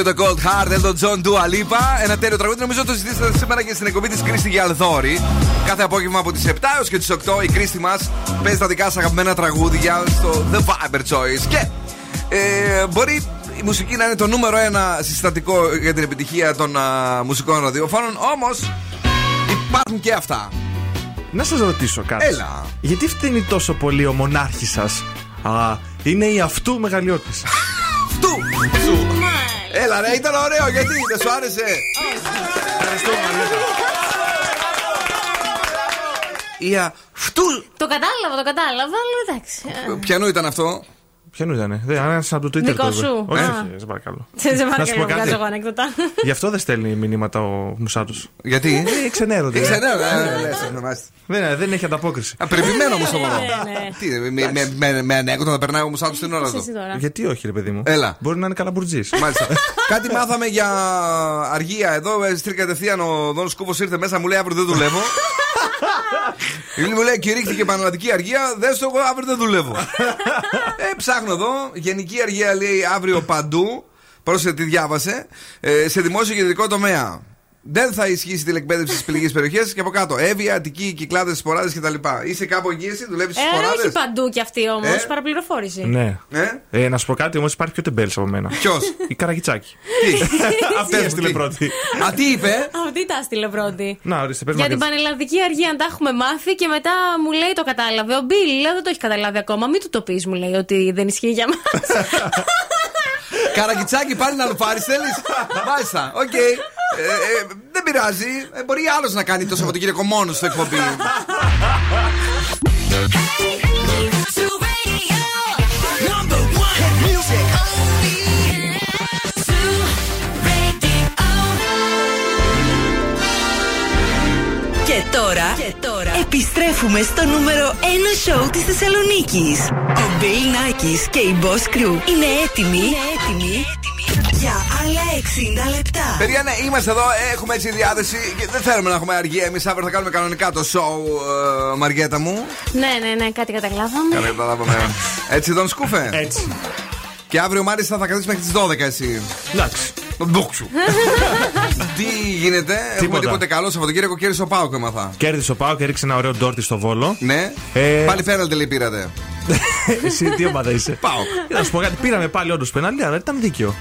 είναι το Cold Heart, Elton John Dua Lipa. Ένα τέλειο τραγούδι. Νομίζω το ζητήσατε σήμερα και στην εκπομπή της Κρίστη Γιαλδόρη. Κάθε απόγευμα από τις 7 έως και τις 8 η Κρίστη μας παίζει τα δικά σα αγαπημένα τραγούδια στο The Viber Choice. Και ε, μπορεί η μουσική να είναι το νούμερο ένα συστατικό για την επιτυχία των α, μουσικών ραδιοφώνων. Όμως υπάρχουν και αυτά. Να σας ρωτήσω κάτι. Έλα. Γιατί φταίνει τόσο πολύ ο μονάρχης σας; Α, είναι η αυτού μεγαλειώτη. Αυτού! Έλα, ρε, ήταν ωραίο, γιατί δεν σου άρεσε; Ευχαριστώ, Η αυτού. Το κατάλαβα, το κατάλαβα, αλλά εντάξει. Ποιανού ήταν αυτό; Ποιανούς ήταν, δεν ένα από το Twitter. Δικό το είπε. σου. Όχι, Α. όχι, σε παρακαλώ. Σε Να σου πω παρακαλώ, κάτι. βγάζω εγώ ανέκδοτα. Γι' αυτό δεν στέλνει μηνύματα ο Μουσάτο. Γιατί; Ε, ξενέρονται. Ε, ξενέρονται, Ε, ε, λες, ε, μάλιστα. Δεν, δεν έχει ανταπόκριση. Απεριπημένο όμως το μωρό. Ναι, ναι. Τι, με- με- με- με ανέκδοτα θα περνάει ο Μουσάτο την ώρα του. Εσύ τώρα. Γιατί όχι, ρε παιδί μου. Έλα. Μπορεί να είναι καλαμπουρτζή. Μάλιστα. Κάτι μάθαμε για αργία εδώ. ε, Στείλει κατευθείαν ο Δόνος Κούβο ήρθε μέσα, μου λέει αύριο δεν δουλεύω. Η μου λέει κηρύχθηκε επαναλατική αργία, δες το εγώ αύριο δεν δουλεύω. ε, ψάχνω εδώ. Γενική αργία λέει αύριο παντού. Πρόσεχε τι διάβασε. Ε, σε δημόσιο και ιδιωτικό τομέα. Δεν θα ισχύσει τηλεκπαίδευση στις πληγικέ περιοχές και από κάτω. Εύβοια, Αττική, Κυκλάδες, Σποράδες κτλ. Είσαι κάπου εκεί, εσύ δουλεύεις στι Ε, άρα όχι Σποράδες; παντού κι αυτή όμως. Ε; Παραπληροφόρηση. Ναι. Ε; Ε, να σου πω κάτι όμως υπάρχει και ο τεμπέλ από μένα. Ποιος; Η Καραγιτσάκη. Τι; Αυτή έστειλε πρώτη. Α, τι είπε; Αυτή τα έστειλε πρώτη. Να, ορίστε, πες Για μας την κάτι. πανελλαδική αργία, αν τα έχουμε μάθει και μετά μου λέει το κατάλαβε. Ο Μπίλ, λέω δεν το έχει καταλάβει ακόμα. Μην του το πεις, μου λέει, ότι δεν ισχύει για μας. Καραγκιτσάκι πάλι να το πάρει, θέλεις; Μάλιστα, οκ. Ε, ε, δεν πειράζει. Ε, μπορεί άλλος να κάνει το Σαββατοκύριακο μόνος στο εκπομπή. Και τώρα, και τώρα επιστρέφουμε στο νούμερο 1 σοου της Θεσσαλονίκης. Ο Bill Νάκης και η Boss Crew είναι έτοιμοι, είναι έτοιμοι για άλλα 60 λεπτά. Παιδιά, ναι, είμαστε εδώ, έχουμε έτσι διάθεση και δεν θέλουμε να έχουμε αργία. Εμείς αύριο θα κάνουμε κανονικά το show, ε, Μαριέτα μου. ναι, ναι, ναι, κάτι καταλάβαμε. Καλά, καταλάβαμε. Έτσι, τον σκούφε; Έτσι. Και αύριο μάλιστα θα κρατήσει μέχρι τις 12 εσύ. Εντάξει. Μπούξου. Τι γίνεται, έχουμε Τίποτα. τίποτε καλό Σαββατοκύριακο κέρδισε ο Πάοκ έμαθα. Κέρδισε ο Πάο και έριξε ένα ωραίο ντόρτι στο βόλο. Ναι. Ε, Πάλι φέραλτε λέει πήρατε. Εσύ τι ομάδα είσαι; Πάοκ. Να σου πω κάτι, πήραμε πάλι όντως πέναλτι, αλλά ήταν δίκαιο.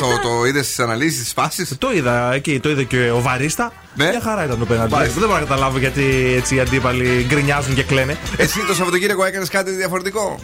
το το είδες στι αναλύσεις, στι φάσεις; Το είδα εκεί, το είδε και ο Βαρίστα. Ναι. Μια χαρά ήταν το πέναλτι. Μάλιστα. Δεν μπορώ να καταλάβω γιατί έτσι οι αντίπαλοι γκρινιάζουν και κλαίνε. Εσύ το Σαββατοκύριακο έκανες κάτι διαφορετικό;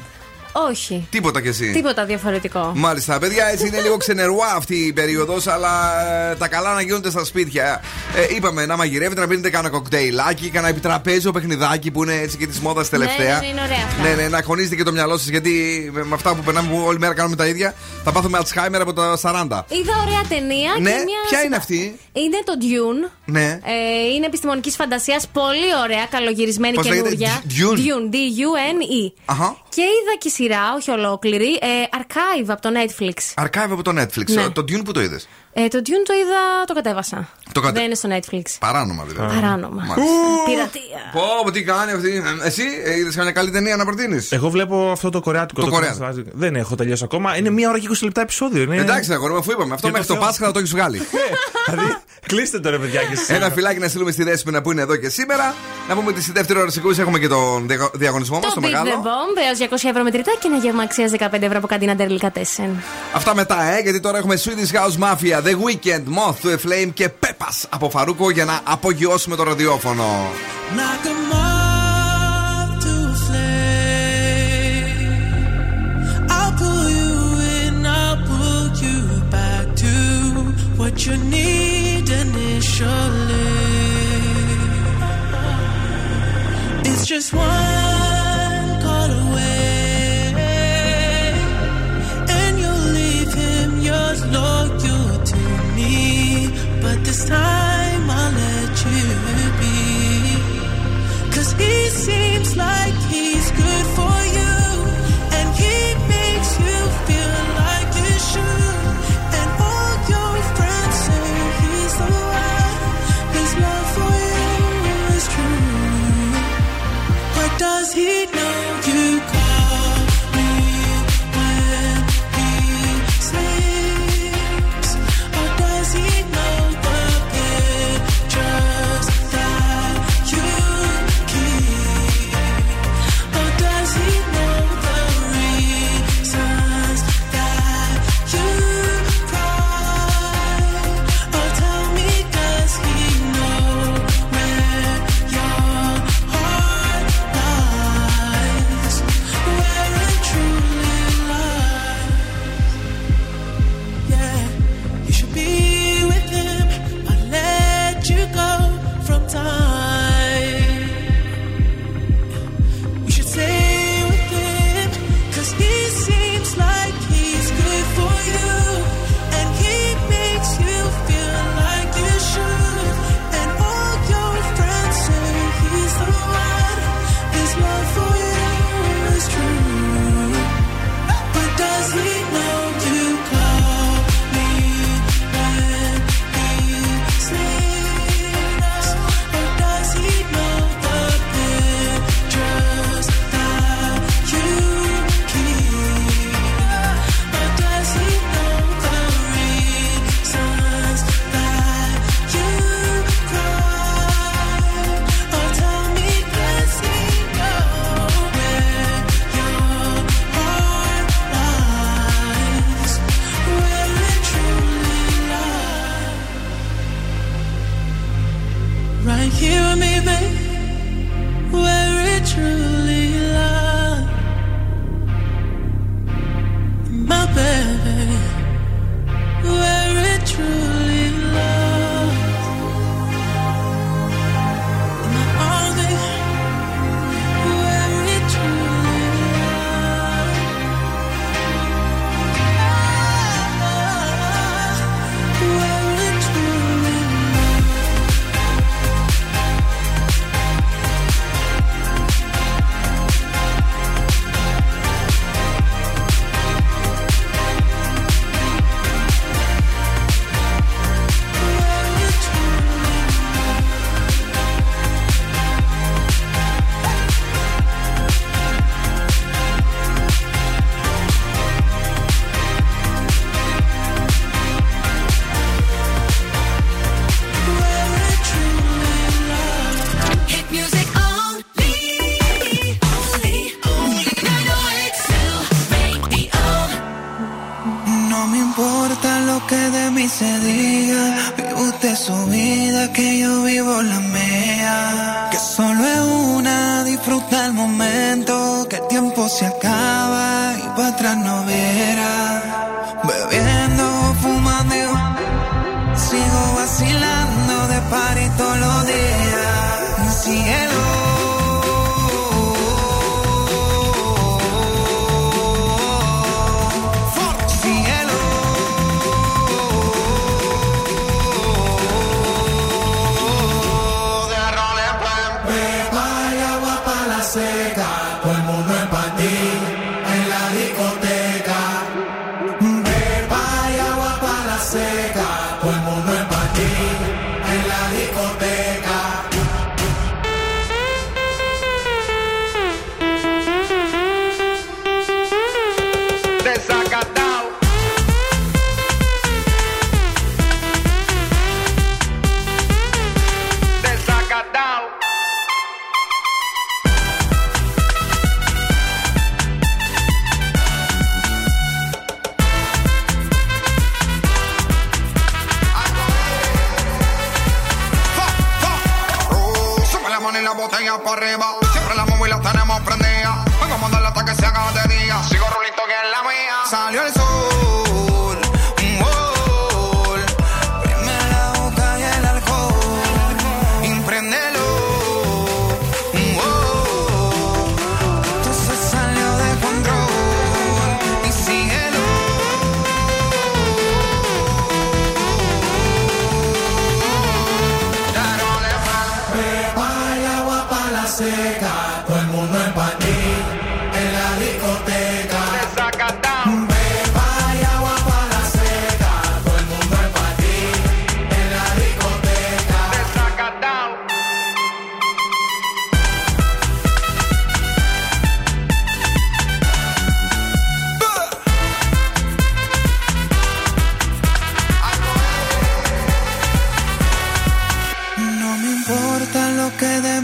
Όχι. Τίποτα κι εσύ. Τίποτα διαφορετικό. Μάλιστα, παιδιά, έτσι είναι λίγο ξενερουά αυτή η περίοδος, αλλά ε, τα καλά να γίνονται στα σπίτια. Ε, είπαμε να μαγειρεύετε, να πίνετε κάνα κοκτέιλάκι, κάνα επιτραπέζιο παιχνιδάκι που είναι έτσι και της μόδας τελευταία. Ναι, ναι, είναι ωραία αυτά. Ναι, ναι, να χωνίζετε και το μυαλό σας, γιατί με με αυτά που περνάμε που όλη μέρα κάνουμε τα ίδια, θα πάθουμε Alzheimer από τα 40. Είδα ωραία ταινία Ναι, και μια. ποια είναι αυτή; Είναι το Dune. Ναι. Ε, είναι επιστημονικής φαντασίας. Πολύ ωραία, καλογυρισμένη Πώς λέγεται; καινούρια. Dune. Dune. D-U-N-E. Αχα. Και είδα και σειρά, όχι ολόκληρη. Ε, archive από το Netflix. Archive από το Netflix. Ναι. Το Dune που το είδες. Ε, το Dune το είδα, το κατέβασα. Το κατε- Δεν είναι στο Netflix. Παράνομα δηλαδή. Παράνομα. Μάλιστα. Πειρατεία. Πω, πω, τι κάνει αυτή. Ε, Εσύ, είδες καμιά καλή ταινία να προτείνεις; Εγώ βλέπω αυτό το κορεάτικο. Το Christmas κορεάτικο. Lights. Δεν έχω τελειώσει ακόμα. Είναι μία ώρα και 20 λεπτά επεισόδιο. Είναι... Εντάξει, αγόρι μου, αφού είπαμε. Αυτό Για το μέχρι το Θεό. Πάσχα θα το έχεις βγάλει. δηλαδή, κλείστε το ρε παιδιά και εσείς. Ένα φυλάκι να στείλουμε στη Δέσποινα που είναι εδώ και σήμερα. Να πούμε ότι στη δεύτερη ώρα συγκούση έχουμε και τον δια- διαγωνισμό μας, Το το Beat the μεγάλο. Bomb έως 200 ευρώ μετρητά και ένα γεύμα αξίας 15 ευρώ από καντίνα Delicatessen. Αυτά μετά, ε, γιατί τώρα έχουμε Swedish House Mafia, The Weekend, Moth to a Flame και Pepas από Φαρούκο για να απογειώσουμε το ραδιόφωνο. Knock 'em off to a flame. I'll pull you in, I'll pull you back to what you need initially. It's just one call away, and you'll leave him yours loyal to me. But this time I'll let you be. Cause he seems like he's good for you. And he makes you feel like you should. And all your friends say he's the one. His love for you is true. But does he know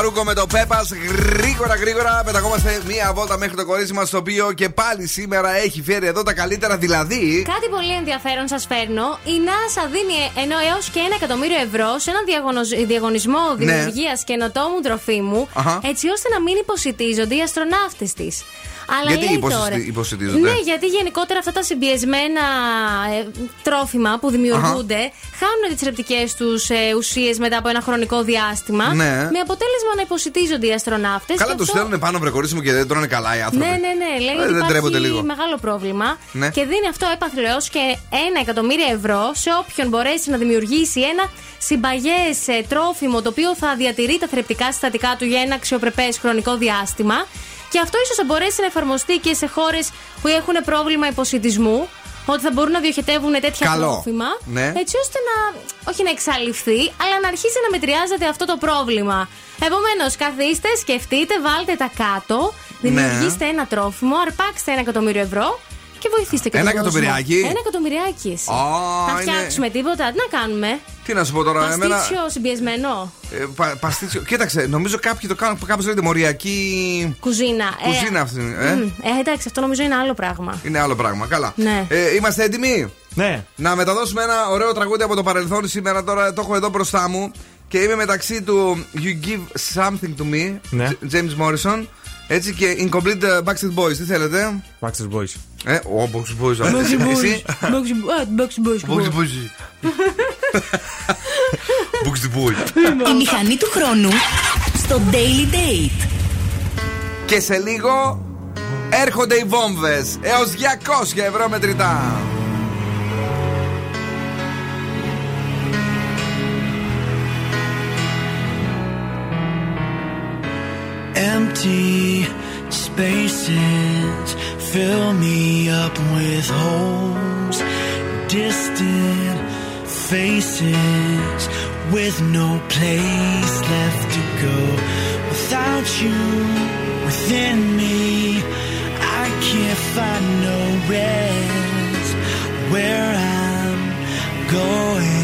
Τέλειο. Ο Φαρούκο με το Πέπας. Γρήγορα, γρήγορα πεταγόμαστε μία βόλτα μέχρι το κορίτσι μας. Το οποίο και πάλι σήμερα έχει φέρει εδώ τα καλύτερα. Δηλαδή. Κάτι πολύ ενδιαφέρον σας φέρνω. Η NASA δίνει ενώ έως και ένα εκατομμύριο ευρώ σε έναν διαγωνο- διαγωνισμό δημιουργίας καινοτόμου τροφίμου, Αχα. έτσι ώστε να μην υποσυτίζονται οι αστροναύτες της. Αλλά Γιατί λέει υποσυστη- τώρα. υποσυτίζονται; Ναι, γιατί γενικότερα αυτά τα συμπιεσμένα ε, τρόφιμα που δημιουργούνται χάνουν τις θρεπτικές τους ε, ουσίες μετά από ένα χρονικό διάστημα. Ναι. Με αποτέλεσμα να υποσυτίζονται οι αστροναύτες. Καλά, τους στέλνουν πάνω βρε κορίτσι μου και δεν τρώνε καλά οι άνθρωποι. Ναι, ναι, ναι. Λέει Ε, ότι δεν τρέπονται υπάρχει λίγο. μεγάλο πρόβλημα Ναι. και δίνει αυτό έπαθλο έως και ένα εκατομμύριο ευρώ σε όποιον μπορέσει να δημιουργήσει ένα συμπαγές τρόφιμο το οποίο θα διατηρεί τα θρεπτικά συστατικά του για ένα αξιοπρεπές χρονικό διάστημα. Και αυτό ίσως θα μπορέσει να εφαρμοστεί και σε χώρες που έχουν πρόβλημα υποσυτισμού. Ότι θα μπορούν να διοχετεύουν τέτοια Καλό. τρόφιμα. Ναι. Έτσι ώστε να. όχι να εξαλειφθεί, αλλά να αρχίσει να μετριάζεται αυτό το πρόβλημα. Επομένως, καθίστε, σκεφτείτε, βάλτε τα κάτω, δημιουργήστε ένα τρόφιμο, αρπάξτε ένα εκατομμύριο ευρώ και βοηθήστε και Ένα τον κόσμο. εκατομμυριάκι; Ένα εκατομμυριάκι. εσύ. Α, Θα είναι- φτιάξουμε τίποτα, τι να κάνουμε. Τι να σου πω τώρα, εμένα. Παστίτσιο συμπιεσμένο. Ε, πα, παστίτσιο. Κοίταξε, νομίζω κάποιοι το κάνουν κάπω λέγεται μοριακή. Κουζίνα. Κουζίνα αυτή. Ε; μ, ε, εντάξει, αυτό νομίζω είναι άλλο πράγμα. Είναι άλλο πράγμα. Καλά. Ναι. Ε, είμαστε έτοιμοι; Ναι. Να μεταδώσουμε ένα ωραίο τραγούδι από το παρελθόν σήμερα. Τώρα το έχω εδώ μπροστά μου. Και είμαι μεταξύ του You Give Something to Me, Ναι. J- James Morrison. Έτσι και incomplete uh, Backstreet Boys, τι θέλετε; Backstreet Boys. Ε, ο oh, Boys. Boys. Boys. Boys. Boys. Boys. Η μηχανή του χρόνου στο Daily Date. Και σε λίγο έρχονται οι βόμβες έως 200 ευρώ μετρητά. Empty spaces fill me up with holes. Distant faces with no place left to go. Without you within me, I can't find no rest. Where I'm going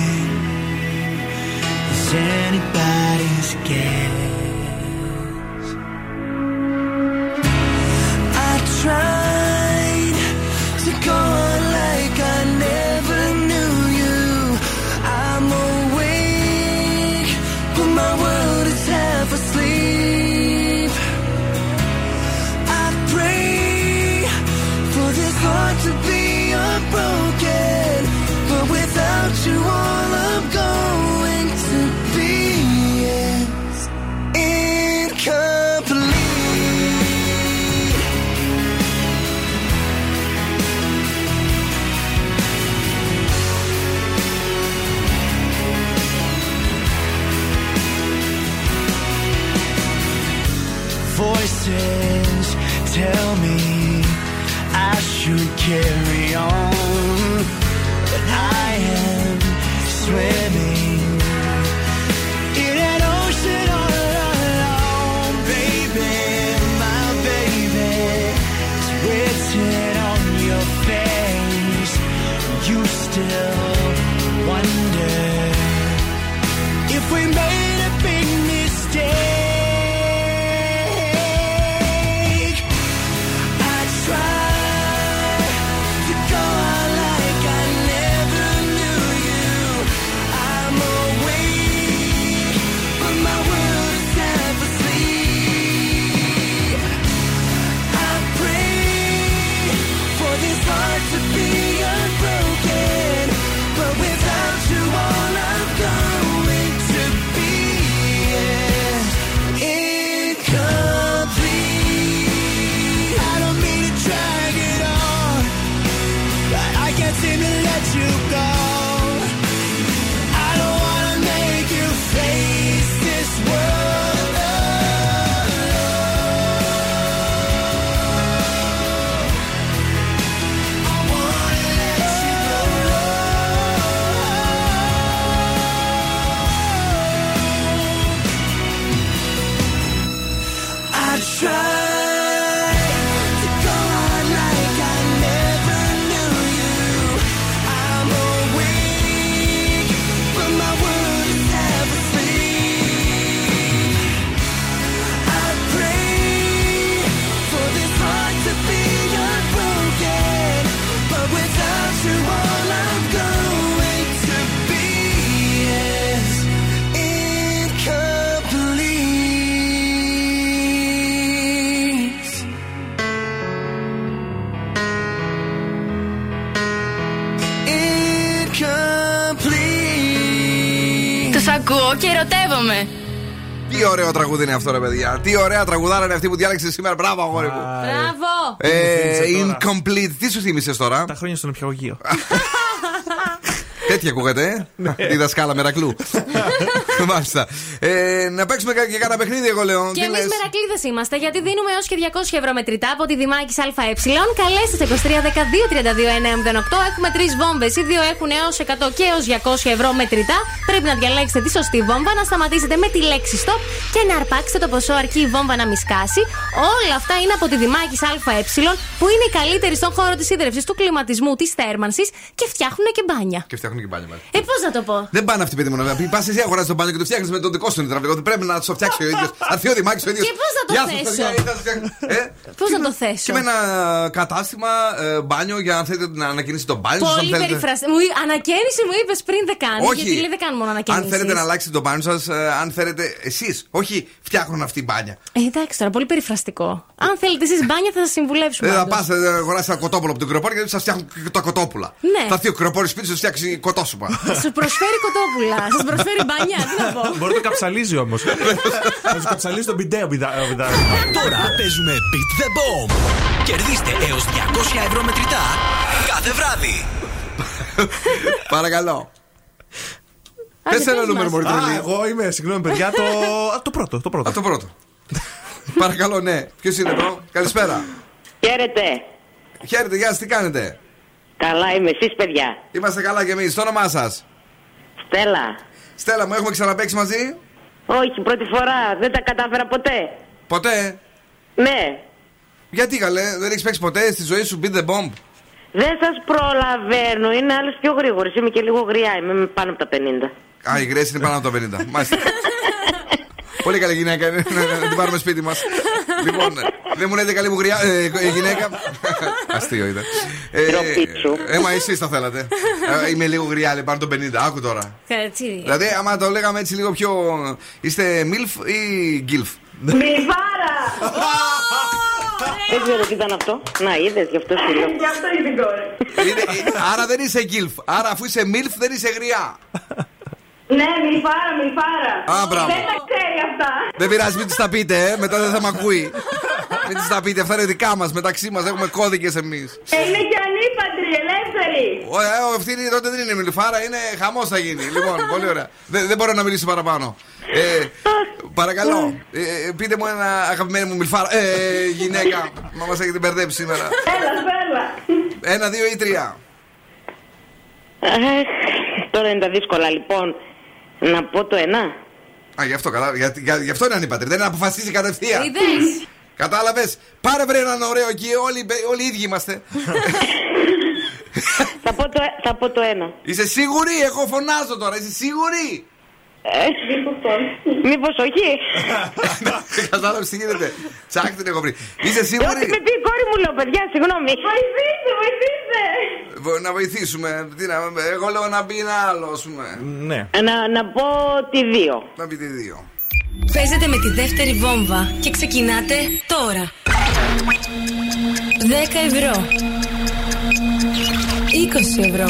και ερωτεύομαι. Τι ωραίο τραγούδι είναι αυτό, ρε παιδιά. Τι ωραία τραγουδάρα είναι αυτή που διάλεξε σήμερα. Μπράβο, αγόρι μου. Μπράβο! Ε, θύμισε τώρα; incomplete. Τι σου θύμισε τώρα; Τα χρόνια στον νηπιαγωγείο. Τέτοια ακούγεται, ε; Η δασκάλα Μερακλού. Μάλιστα. Ε, να παίξουμε κα- και κάνα παιχνίδι, εγώ λέω. Και Τι εμείς λες; μερακλείδες είμαστε, γιατί δίνουμε έως και 200 ευρώ μετρητά από τη Δημάκης ΑΕ. Καλέστε στο 2312-32-908. Έχουμε τρεις βόμβες. Οι δύο έχουν έως 100 και έως 200 ευρώ μετρητά. Πρέπει να διαλέξετε τη σωστή βόμβα, να σταματήσετε με τη λέξη stop και να αρπάξετε το ποσό αρκεί η βόμβα να μη σκάσει. Όλα αυτά είναι από τη Δημάκης ΑΕ, που είναι οι καλύτεροι στον χώρο της ίδρυυση, του κλιματισμού, της θέρμανσης και φτιάχνουν και μπάνια. Και φτιάχνουν και μπάνια, μάλιστα. Ε, πώς να το πω; Δεν πάνε αυτοί, παιδί μου. να πει, Πας εσύ αγοράζει τον μπάνιο και το φτιάχνεις με τον δικό σου υδραυλικό. Ότι πρέπει να το φτιάξει ο ίδιος. Αν ο Δημάκης ο ίδιος. Και πώς θα το θέσω; Ε, Πώς να το θέσω; Και με ένα κατάστημα ε, μπάνιο για αν θέλετε να ανακοινήσετε τον μπάνιο σας, αν Πολύ θέλετε- περιφραστικό. Μου, ανακαίνιση μου είπες πριν δεν κάνει. Όχι. Γιατί λέει δεν κάνουν μόνο ανακαίνιση. Αν θέλετε να αλλάξετε τον μπάνιο σας, αν θέλετε εσείς. Όχι φτιάχνουν αυτή η μπάνια. Ε, εντάξει τώρα, πολύ περιφραστικό. Αν θέλετε εσείς μπάνια θα σας συμβουλεύσουμε. Δεν θα πάντως. πας να αγοράσεις ένα κοτόπουλο από την κρεοπόρη γιατί σας φτιάχνουν και τα κοτόπουλα. Ναι. Θα έρθει ο κρεοπόρη σπίτι σου να φτιάξει κοτόσουπα. Σου προσφέρει κοτόπουλα, σας προσφέρει μπανιά, τι να πω. Μπορεί να το καψαλίζει όμως. Να σου καψαλίζει τον μπιντέ ο μπιδα- ο μπιδα- Τώρα παίζουμε Beat the Bomb. Κερδίστε έως 200 ευρώ μετρητά κάθε βράδυ. Παρακαλώ. Πε Άντε, ένα πες νούμερο, μας. Μωρή Α, Τρελή. εγώ είμαι, συγγνώμη παιδιά, το, α, το πρώτο. Το πρώτο. Α, το πρώτο. Παρακαλώ, ναι. Ποιος είναι εδώ, Καλησπέρα. Χαίρετε. Χαίρετε, γεια σας, τι κάνετε; Καλά είμαι, εσείς παιδιά. Είμαστε καλά κι εμείς. Το όνομά σας. Στέλλα. Στέλλα, μου έχουμε ξαναπέξει μαζί; Όχι, πρώτη φορά. Δεν τα κατάφερα ποτέ. Ποτέ; Ναι. Γιατί καλέ, δεν έχεις παίξει ποτέ στη ζωή σου; Beat the bomb. Δεν σας προλαβαίνω. Είναι άλλος πιο γρήγορος. Είμαι και λίγο γριά. Είμαι πάνω από τα 50. Α, η Grace είναι πάνω από το 50. Μάλιστα. Πολύ καλή γυναίκα είναι να, να την πάρουμε σπίτι μας. λοιπόν, δεν μου λέτε καλή μου γριά, ε, ε, γυναίκα. Αστείο ήταν. Ε, Ντροπή σου. ε, μα εσείς τα θέλατε. Ε, είμαι λίγο γριά, λέει, πάνω το 50. Άκου τώρα. Έτσι. Δηλαδή, άμα το λέγαμε έτσι λίγο πιο. Είστε MILF ή GILF. Μιλβάρα! Δεν ξέρω τι ήταν αυτό. Να, είδες, γι' αυτό σου λέω. Γι' αυτό είναι την κόρη. Είναι- ε, άρα δεν είσαι GILF. Άρα αφού είσαι MILF δεν είσαι γριά. Ναι, μιλφάρα, μιλφάρα. Α, μπράβο. Δεν τα ξέρει αυτά. Δεν πειράζει, μην τη τα πείτε, ε. μετά δεν θα με ακούει. Μην τη τα πείτε, αυτά είναι δικά μας, μεταξύ μας. Έχουμε κώδικες εμείς. Ε, Είναι και ανήπαντροι, ελεύθεροι. Αυτή είναι- τότε δεν είναι μιλιφάρα, είναι χαμός θα γίνει. Λοιπόν, πολύ ωραία. Δεν, δεν μπορώ να μιλήσω παραπάνω. Ε, παρακαλώ, ε, ε, πείτε μου ένα αγαπημένο μου μιλφάρα. Ε, γυναίκα, μα μας έχετε μπερδέψει σήμερα. Έλα, έλα. Ένα, δύο ή τρία. Αχ, Τώρα είναι τα δύσκολα, λοιπόν. Να πω το ένα. Α, γι' αυτό, καλά, για, για, γι' αυτό είναι ανήπατρη. Δεν αποφασίζει κατευθείαν. Είδες. Κατάλαβες. Πάρε βρε έναν ωραίο εκεί. Όλοι, όλοι οι ίδιοι είμαστε. θα, πω το, θα πω το ένα. Είσαι σίγουρη, εγώ φωνάζω τώρα. Είσαι σίγουρη; Ε, Μήπως όχι. Κατάλαβες τι γίνεται. Τσάκ την έχω βρει. Είσαι Ό,τι σίγουρη; με πει η κόρη μου λέω, παιδιά, συγγνώμη. Βοηθήστε, βοηθήστε. Βο- Να βοηθήσουμε. Τι να, εγώ λέω να μπει ένα άλλο, ας πούμε. Ναι. Να, να πω τη δύο. Να μπει τη δύο. Παίζετε με τη δεύτερη βόμβα και ξεκινάτε τώρα. 10 ευρώ. 20 ευρώ.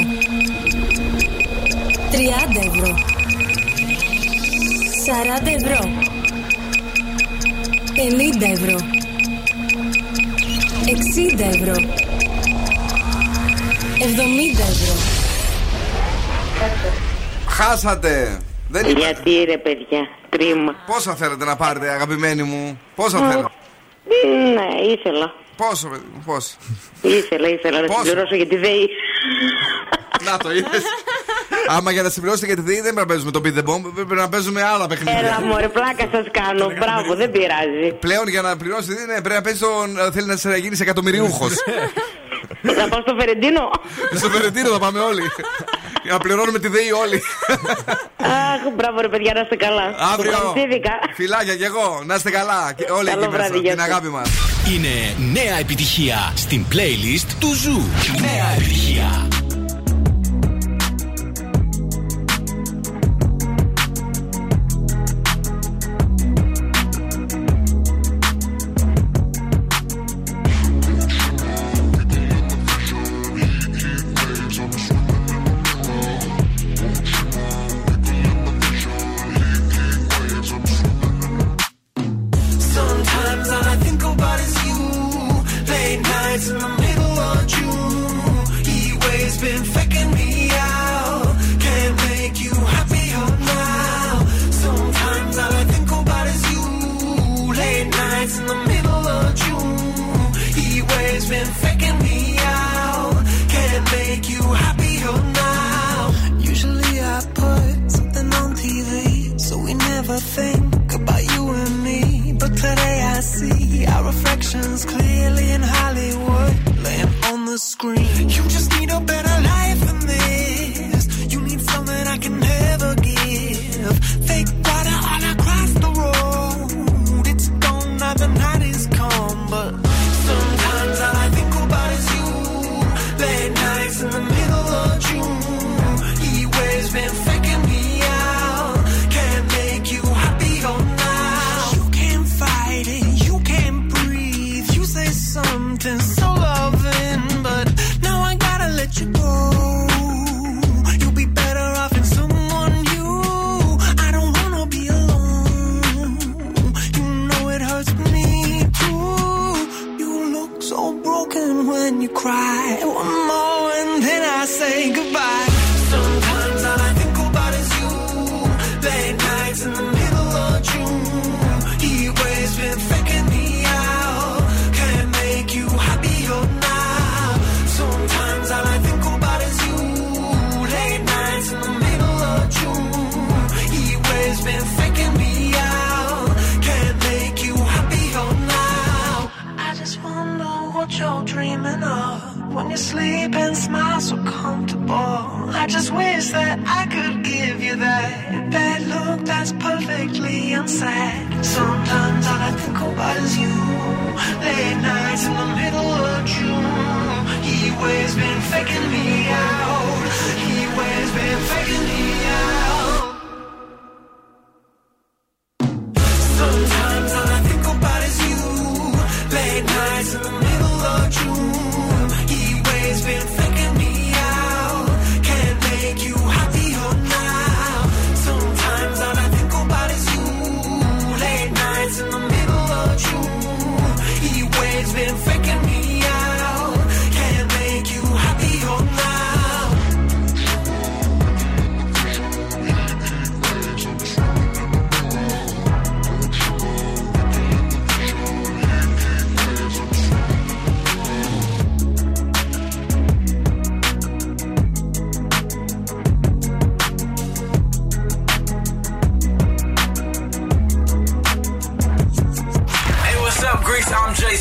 30 ευρώ. 40 ευρώ. 50 ευρώ. 60 ευρώ. 70 ευρώ. Χάσατε. Δεν είπα. Γιατί ρε παιδιά, κρίμα. Πόσα θέλετε να πάρετε, αγαπημένοι μου; Πόσα θέλετε; Ναι, ήθελα. Πόσο, παιδί μου, πόσο. Ήθελα, ήθελα να Πόσο; συμπληρώσω για τη ΔΕΗ. Να το είδες. Άμα για να συμπληρώσετε για τη ΔΕΗ δεν πρέπει να παίζουμε το Beat the Bomb, πρέπει να παίζουμε άλλα Έλα παιχνίδια. μωρέ, πλάκα σας κάνω. Μπράβο, δεν πειράζει. Πλέον για να πληρώσει τη ΔΕΗ ναι, πρέπει να παίζει τον. Θέλει να σε γίνεις εκατομμυριούχος. Θα πάω στο Φερεντίνο. Στο Φερετίνο θα πάμε όλοι. Για να πληρώνουμε τη ΔΕΗ όλοι. Αχ, μπράβο ρε παιδιά, να είστε καλά. Αύριο. Ευχαριστήθηκα. Φιλάκια κι εγώ. Να είστε καλά. Και όλοι Καλό εκεί μέσα. βράδυ, γεια Την σας. αγάπη μας. Είναι νέα επιτυχία στην playlist του Ζου. Νέα επιτυχία.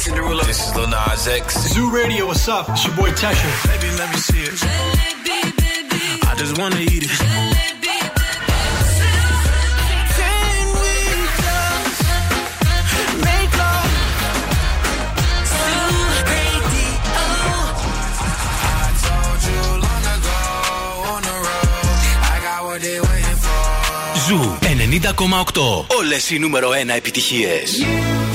Cinderella. This is Lil Nas X. Zoo Radio, what's up? It's your boy Tesha. Baby, let me see it. Baby. I just wanna eat it. Jalebi, 90,8. Όλες οι νούμερο 1 επιτυχίες. Yeah.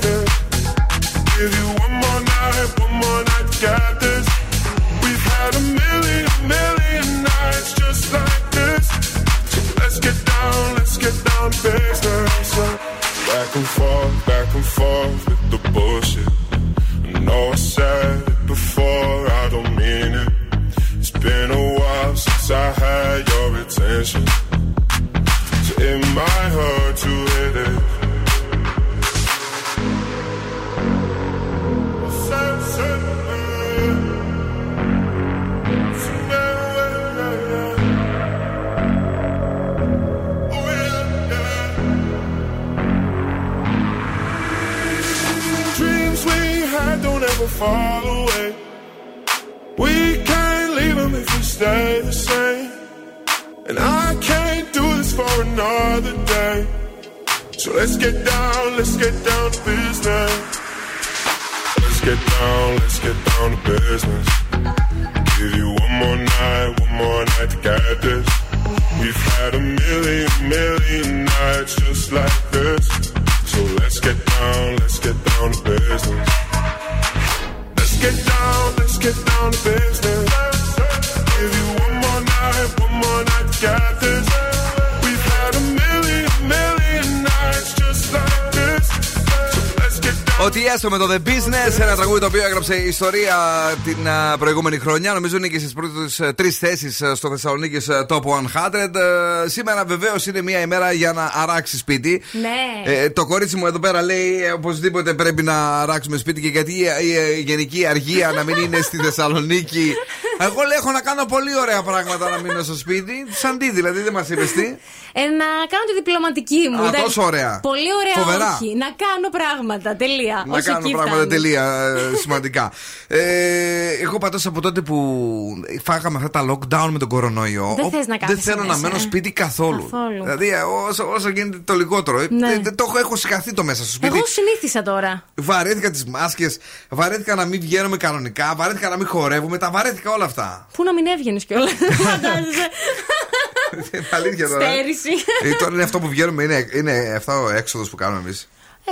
Έγραψε ιστορία την α, προηγούμενη χρονιά. Νομίζω είναι και στις πρώτες τρεις θέσεις στο Θεσσαλονίκη Top 100. Ε, Σήμερα βεβαίως είναι μια ημέρα για να αράξει σπίτι. Ναι. Ε, το κορίτσι μου εδώ πέρα λέει ε, οπωσδήποτε πρέπει να αράξουμε σπίτι και γιατί η, η- η γενική αργία να μην είναι στη Θεσσαλονίκη Εγώ λέω έχω να κάνω πολύ ωραία πράγματα να μείνω στο σπίτι. Σαν τι δηλαδή, δεν μας είπες τι. Ε, να κάνω τη διπλωματική μου. Α, Εντάξει, τόσο ωραία. Πολύ ωραία, Φοβερά. όχι. Να κάνω πράγματα. Τελεία. Να Όχι κάνω εκεί πράγματα φτάνει. τελεία ε, σημαντικά. Ε, εγώ πάντω από τότε που φάγαμε αυτά τα lockdown με τον κορονοϊό. Δεν ο- θες να δεν κάθεσαι θέλω να μέσα, μένω ε. σπίτι καθόλου. Καθόλου. Δηλαδή ε, όσο, όσο γίνεται το λιγότερο. Ε, Ναι. δεν- δεν το έχω, έχω συγχαθεί το μέσα στο σπίτι. Εγώ συνήθισα τώρα. Βαρέθηκα τις μάσκες, βαρέθηκα να μην βγαίνουμε κανονικά, βαρέθηκα να μην χορεύουμε, τα βαρέθηκα όλα αυτά. Πού να μην έβγαινες κιόλας. Φαντάζεσαι. Είναι αλήθεια τώρα. Στέρηση. Ε, τώρα είναι αυτό που βγαίνουμε, είναι, είναι αυτό ο έξοδος που κάνουμε εμείς.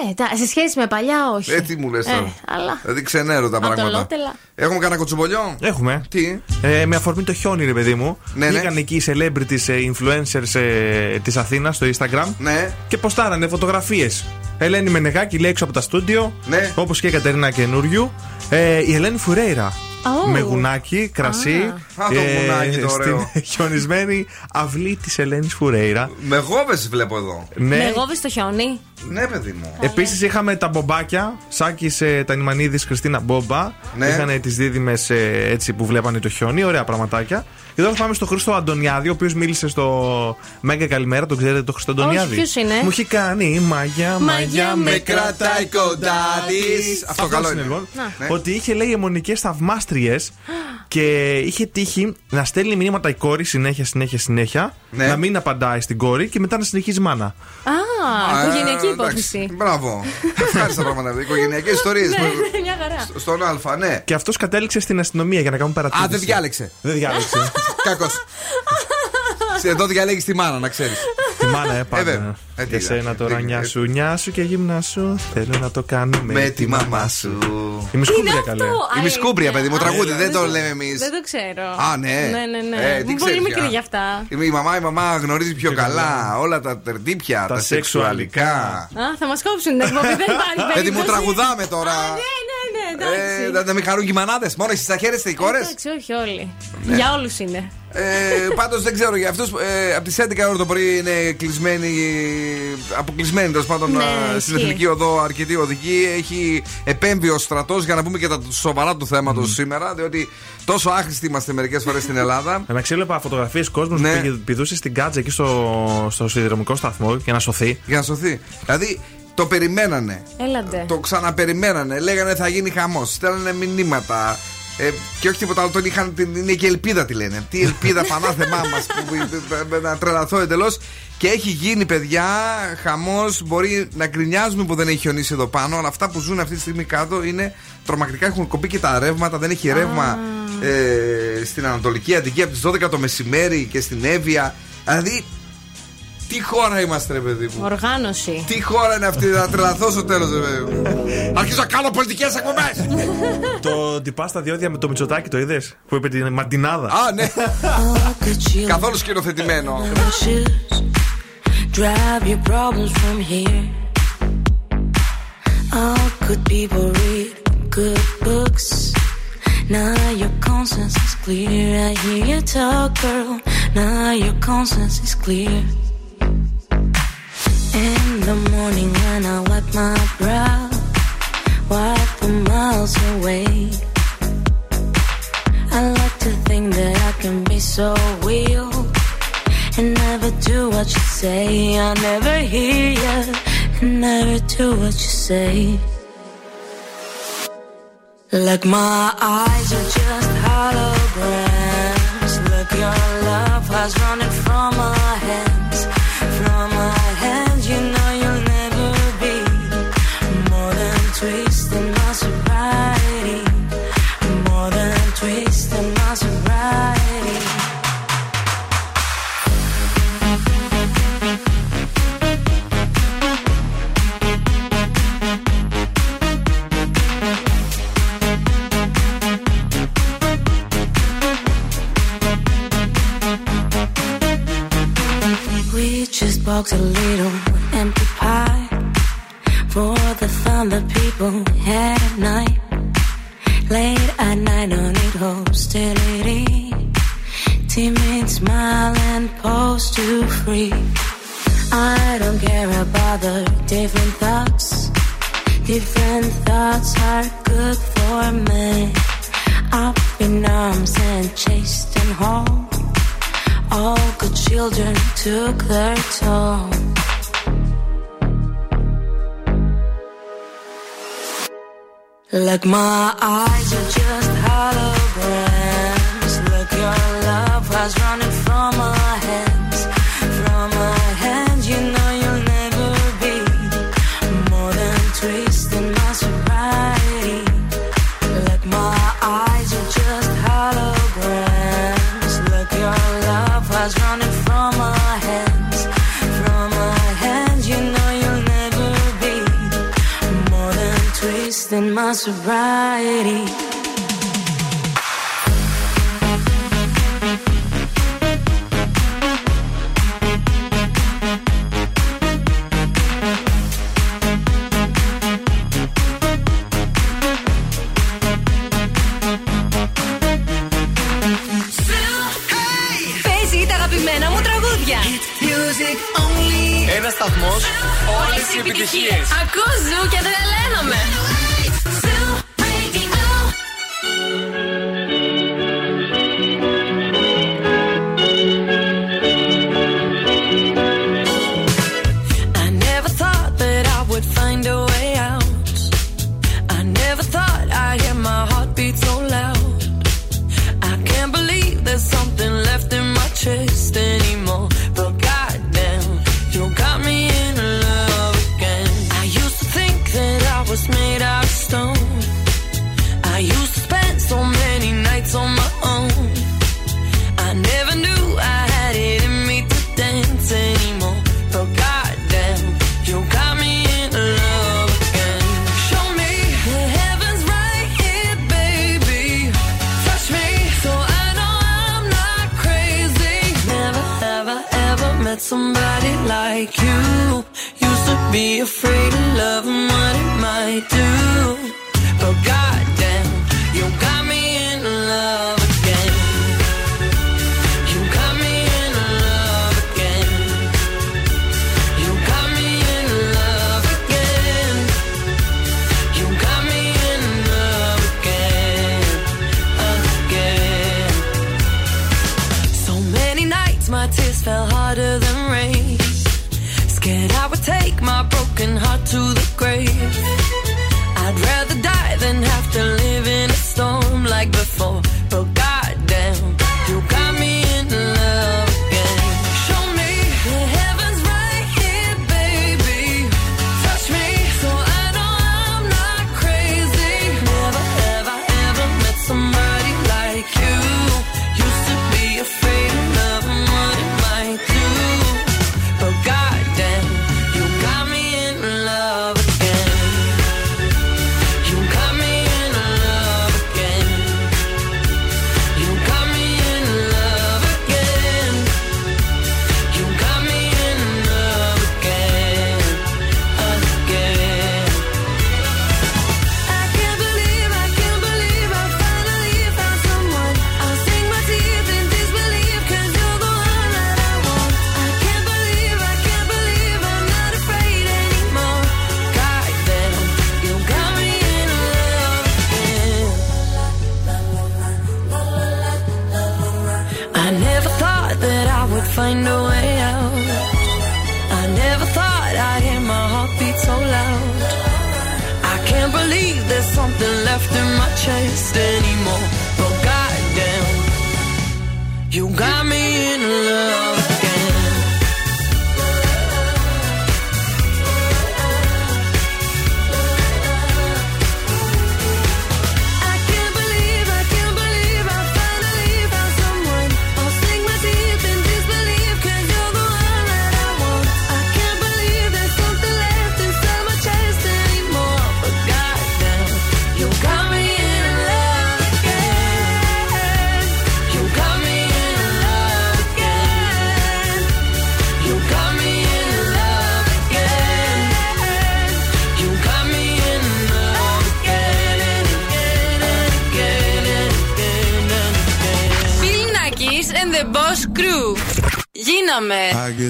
Ε, τα- σε σχέση με παλιά, όχι. Ε, τι μου λες τώρα. Ε, αλλά. Δηλαδή ξενέρω τα πράγματα. Ατολότελα. Έχουμε κανένα κοτσομπολιό; Έχουμε. Τι; Ε, με αφορμή το χιόνι, ρε παιδί μου. Ναι, ναι. Βγήκαν εκεί οι celebrities, ε, influencers ε, της Αθήνας στο Instagram. Ναι. Και ποστάρανε φωτογραφίες. Ελένη Μενεγάκη λέει έξω από τα στούντιο. Ναι. Όπως και η Κατερίνα Καινούριου. Ε, η Ελένη Φουρέιρα. Oh. Με γουνάκι, κρασί. Α, το γουνάκι το ωραίο. στην χιονισμένη αυλή της Ελένης Φουρέιρα. Με γόβες βλέπω εδώ. Ναι. Με εγώ στο χιόνι. Ναι, παιδί μου. Επίσης είχαμε τα μπομπάκια. Σάκη ε, Τανιμανίδη, Χριστίνα Μπόμπα. Ναι. Είχαν τις δίδυμες έτσι που βλέπανε το χιόνι. Ωραία πραγματάκια. Και τώρα πάμε στο Χρήστο Αντωνιάδη, ο οποίος μίλησε στο Μέγκα Καλημέρα. Τον ξέρετε το Χρήστο Αντωνιάδη. ποιος είναι; Μου έχει κάνει μαγιά, μαγιά, με κρατάει κοντά της. Αυτό καλό είναι. λοιπόν. Να. Ναι. Ότι είχε λέει αιμονικές θαυμάστριες και είχε τύχει να στέλνει μηνύματα η κόρη συνέχεια, συνέχεια, συνέχεια. Ναι. Να μην απαντάει στην κόρη και μετά να συνεχίζει μάνα. Α, οικογενειακή Ε, υπόθεση. εντάξει, Μπράβο. Ευχάριστα πράγματα. Οικογενειακέ ιστορίες. Ναι, ναι, μια χαρά. Στον Α, ναι. Και αυτός κατέληξε στην αστυνομία για να κάνουν παρατήρηση. Α, δεν διάλεξε. Δεν διάλεξε. Κακός. Εδώ διαλέγεις τη μάνα, να ξέρεις. Τη μάνα, ε, Ε, πάντα. βέβαια. Ε, τι Για σένα είναι, τώρα τι- νιά ε, σου, νιά σου και γύμνα σου. Θέλω να το κάνουμε Με τη μαμά σου. Είμαι σκούμπρια καλέ. Η Μισκούμπρια, παιδί μου, τραγούδι, Α, δεν το το- λέμε εμείς. Δεν το ξέρω. Α, ναι. Ναι, ναι, ναι. Ε, τι Είμαι πολύ ξέρεις, μικρή α. γι' αυτά. Η η μαμά, η μαμά γνωρίζει πιο καλά όλα τα τερτύπια, τα, Τα σεξουαλικά. σεξουαλικά. Α, θα μας κόψουν την εκπομπή, δεν υπάρχει περίπτωση. Παιδί μου, τραγουδάμε τώρα. Α, ναι, ναι, ναι, εντάξει. Ε, να- να μην χαρούν και οι μανάδε. Μόνο εσεί θα χαίρεστε οι κόρες; Εντάξει, όχι όλοι. Για όλους είναι. Ε, Πάντως δεν ξέρω για αυτούς. Ε, από τις 11 ώρα το πρωί είναι κλεισμένοι, αποκλεισμένοι τέλος πάντων Ναι, ε, στην ισχύει. εθνική οδό αρκετοί οδηγοί. Έχει επέμβει ο στρατός για να πούμε και τα σοβαρά του θέματος σήμερα. Διότι τόσο άχρηστοι είμαστε μερικές φορές στην Ελλάδα. Εντάξει, έβλεπα φωτογραφίες κόσμου Ναι. που πήγε- πηδούσε στην κάτσα εκεί στο, στο σιδηρομικό σταθμό για να σωθεί. Για να σωθεί. Δηλαδή το περιμένανε. Έλαντε. Το ξαναπεριμένανε. Λέγανε θα γίνει χαμός. Στέλνανε μηνύματα. Ε, και όχι τίποτα άλλο, τον είχαν, την, είναι και ελπίδα τη λένε. Τι ελπίδα πανάθεμά μας που να τρελαθώ εντελώς. Και έχει γίνει, παιδιά, χαμός. Μπορεί να γκρινιάζουμε που δεν έχει χιονίσει εδώ πάνω, αλλά αυτά που ζουν αυτή τη στιγμή κάτω είναι τρομακτικά. Έχουν κοπεί και τα ρεύματα, δεν έχει ρεύμα ε, στην Ανατολική Αττική από τις 12 το μεσημέρι και στην Εύβοια. Δηλαδή, τι χώρα είμαστε, ρε παιδί μου; Οργάνωση. Τι χώρα είναι αυτή, να τρελαθώ στο τέλος, ρε παιδί μου. Αρχίζω να κάνω πολιτικές εκπομπές. το τυπά στα διόδια με το Μητσοτάκι το είδες που είπε την μαντινάδα. Α, ναι. Καθόλου σκηνοθετημένο. Drive your problems from here. All good people read good books. Now your conscience is clear. I hear you talk, girl. Now your conscience is clear. In the morning when I wipe my brow, wipe the miles away. I like to think that I can be so real and never do what you say. I never hear you never do what you say. Like my eyes are just holograms. Look, your love has running from talks a little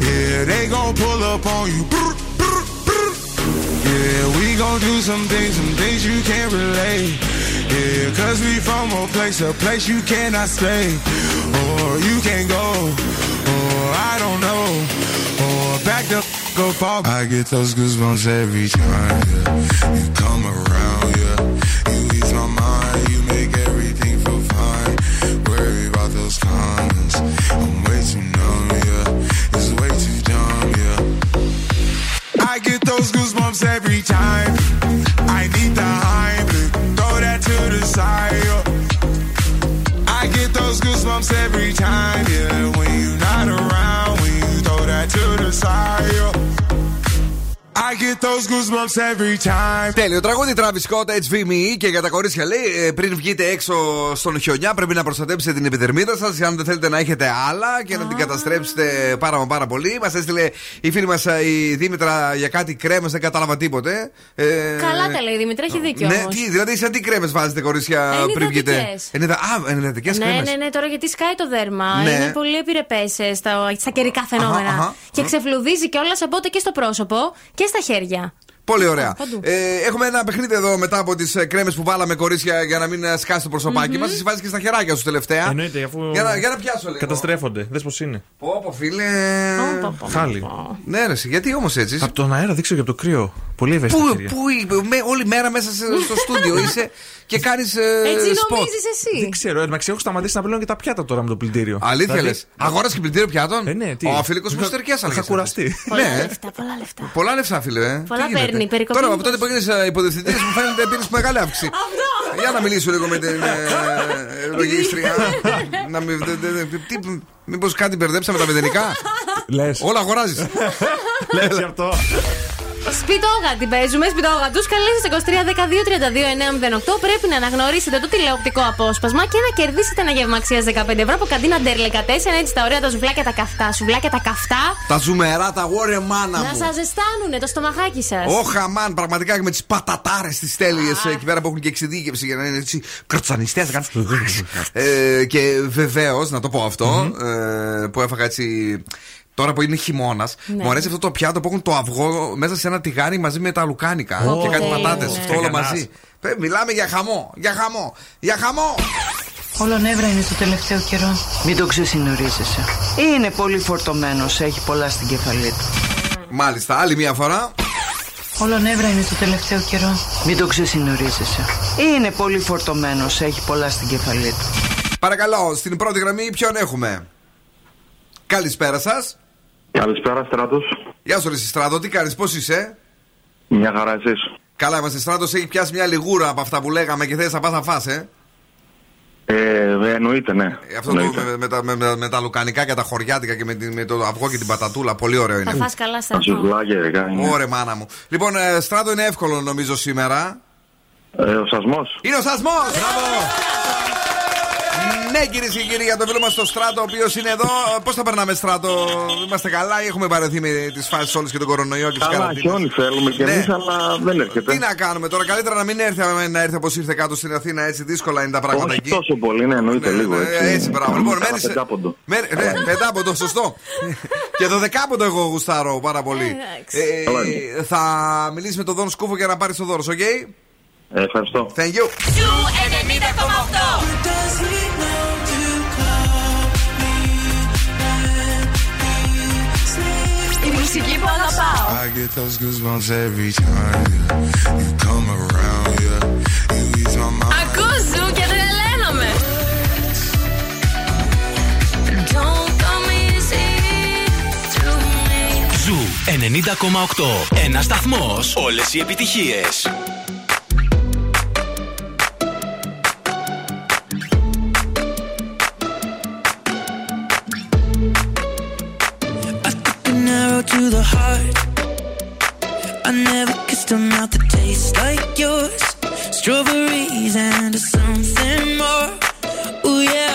Yeah, they gon' pull up on you. Yeah, we gon' do some things, some things you can't relate. Yeah, cause we from a place, a place you cannot stay. Or you can't go. Or I don't know. Or back the go far. I get those goosebumps every time. Yeah. You come around, goosebumps every time, yeah. When you're not around, when you throw that to the side. yeah. I get those goosebumps every time. Τέλειο τραγούδι Travis Scott, HVME και για τα κορίτσια λέει: ε, Πριν βγείτε έξω στον χιονιά, πρέπει να προστατέψετε την επιδερμίδα σας. Αν δεν θέλετε να έχετε άλλα και να την καταστρέψετε πάρα μα πάρα πολύ. Μας έστειλε η φίλη μας η Δήμητρα για κάτι κρέμες, δεν κατάλαβα τίποτε. Ε, Καλά τα λέει η Δημητρά, έχει δίκιο Ναι, όμως. τι, δηλαδή σε τι κρέμες βάζετε κορίτσια Ε, πριν βγείτε; ενυδατικές. Ενυδα- Α, ενυδατικές Ναι, κρέμες. ναι, ναι, τώρα γιατί σκάει το δέρμα. Ναι. Είναι πολύ επιρρεπές στα, στα καιρικά φαινόμενα. Αχα, αχα. Και ξεφλουδίζει κιόλας οπότε και στο πρόσωπο και στα χέρια. Πολύ ωραία. παντού. Ε, έχουμε ένα παιχνίδι εδώ μετά από τις κρέμες που βάλαμε κορίτσια για να μην ε, σκάσει το προσωπάκι μας. Εσύ βάζεις και στα χεράκια σου τελευταία. Εννοείται, αφού. Για να, για να πιάσω λίγο. Καταστρέφονται. Δες πώς είναι. Πω, πω, φίλε. Χάλι. Ναι, ρε, εσύ, γιατί όμως έτσι. Από τον αέρα δείξω και από το κρύο. Πολύ ευαίσθητα Πού, χέρια. πού, με, όλη μέρα μέσα σε- στο στούντιο είσαι και κάνεις ε, Έτσι σποτ. νομίζεις εσύ; Δεν ξέρω, εντάξει, έχω σταματήσει να πλένω και τα πιάτα τώρα με το πλυντήριο. Αλήθεια Δηλαδή, λες. Αγόρασε και πλυντήριο πιάτων; Ε, ναι, τι; Ο αφιλικός μου Είχα- στερκέ είχα κουραστεί. Πολλά Ναι, λεφτά, πολλά λεφτά. πολλά λεφτά, φίλε. ε. Πολλά Τι γίνεται; παίρνει, περικοπή Τώρα από μήπως. τότε που έγινες υποδευθυντή μου φαίνεται πήρες μεγάλη αύξηση. Για να μιλήσω λίγο με την ε, λογίστρια. να μην. δε- δε- δε- τι- Μήπως κάτι μπερδέψαμε τα μηδενικά; Λες. Όλα αγοράζεις. Λες αυτό. Σπιτόγα την παίζουμε, σπιτόγα τους. Καλέστε 23 12 32 908. Πρέπει να αναγνωρίσετε το τηλεοπτικό απόσπασμα και να κερδίσετε ένα γεύμα αξίας 15 ευρώ από καντίνα Ντέρλεκα 4. Έτσι τα ωραία τα σουβλάκια τα καυτά. Σουβλάκια τα καυτά. Τα ζουμερά, τα γόρε μάνα Να μου. σας ζεστάνουνε το στομαχάκι σας. Όχι, αμάν, πραγματικά και με τις πατατάρες τις τέλειες εκεί πέρα που έχουν και εξειδίκευση για να είναι έτσι κροτσανιστές. ε, και βεβαίως, να το πω αυτό, ε, που έφαγα έτσι. Τώρα που είναι χειμώνας, Ναι. μου αρέσει αυτό το πιάτο που έχουν το αυγό μέσα σε ένα τηγάνι μαζί με τα λουκάνικα Ω, και κάτι τέλειο, πατάτες. ναι. Αυτό όλο Κανάς. μαζί. Ε, Μιλάμε για χαμό, για χαμό, για χαμό. Όλο νεύρα είναι το τελευταίο καιρό. Μην το ξεσυνορίζεσαι. Είναι πολύ φορτωμένο, έχει πολλά στην κεφαλή του. Μάλιστα, άλλη μία φορά. Όλο νεύρα είναι το τελευταίο καιρό. Μην το ξεσυνορίζεσαι. Είναι πολύ φορτωμένο, έχει πολλά στην κεφαλή του. Παρακαλώ, στην πρώτη γραμμή ποιον έχουμε; Καλησπέρα σας. Καλησπέρα, Στράτος. Γεια σου, Ρεσί Στράτο, τι κάνεις, πώς είσαι. Ε? Μια χαρά, εσύ. Καλά, είμαστε Στράτος, έχει πιάσει μια λιγούρα από αυτά που λέγαμε και θες να πας να φας, ε; Ε, ε εννοείται, ναι. Ε, αυτό. Το, με, με, τα λουκανικά και τα χωριάτικα και με, το αυγό και την πατατούλα. Πολύ ωραίο είναι. Θα φας καλά, Στράτο. Ωραία, μάνα μου. Λοιπόν, Στράτο είναι εύκολο νομίζω σήμερα. Ε, ο σασμός. Είναι ο σασμός! Ναι, κυρίες και κύριοι, για το φίλο μας στο Στράτο, ο οποίος είναι εδώ. Πώς θα περνάμε, Στράτο, είμαστε καλά ή έχουμε παρεθεί με τις φάσεις όλες και τον κορονοϊό και τις Καλά χιόνι θέλουμε και εμείς, αλλά δεν έρχεται. Τι να κάνουμε τώρα, καλύτερα να μην έρθει, να έρθει όπως ήρθε κάτω στην Αθήνα, έτσι δύσκολα είναι τα πράγματα Όχι εκεί. τόσο πολύ, ναι, εννοείται ναι, λίγο ναι, έτσι. Έτσι, πράγμα. Λοιπόν, μένεις. Ναι, πεντάποντο, σωστό. Και το δεκάποντο εγώ γουστάρω πάρα πολύ. Ε, θα μιλήσεις με τον Δόν Σκούφο για να πάρεις το δώρος, οκ; ε, Ευχαριστώ. Thank you. μουσική που αγαπάω. I ζου και τρελαίνομαι. Don't. Ζου 90,8. Ένας σταθμός. Όλες οι επιτυχίες. to the heart. I never kissed a mouth that tastes like yours. Strawberries and something more. Ooh yeah.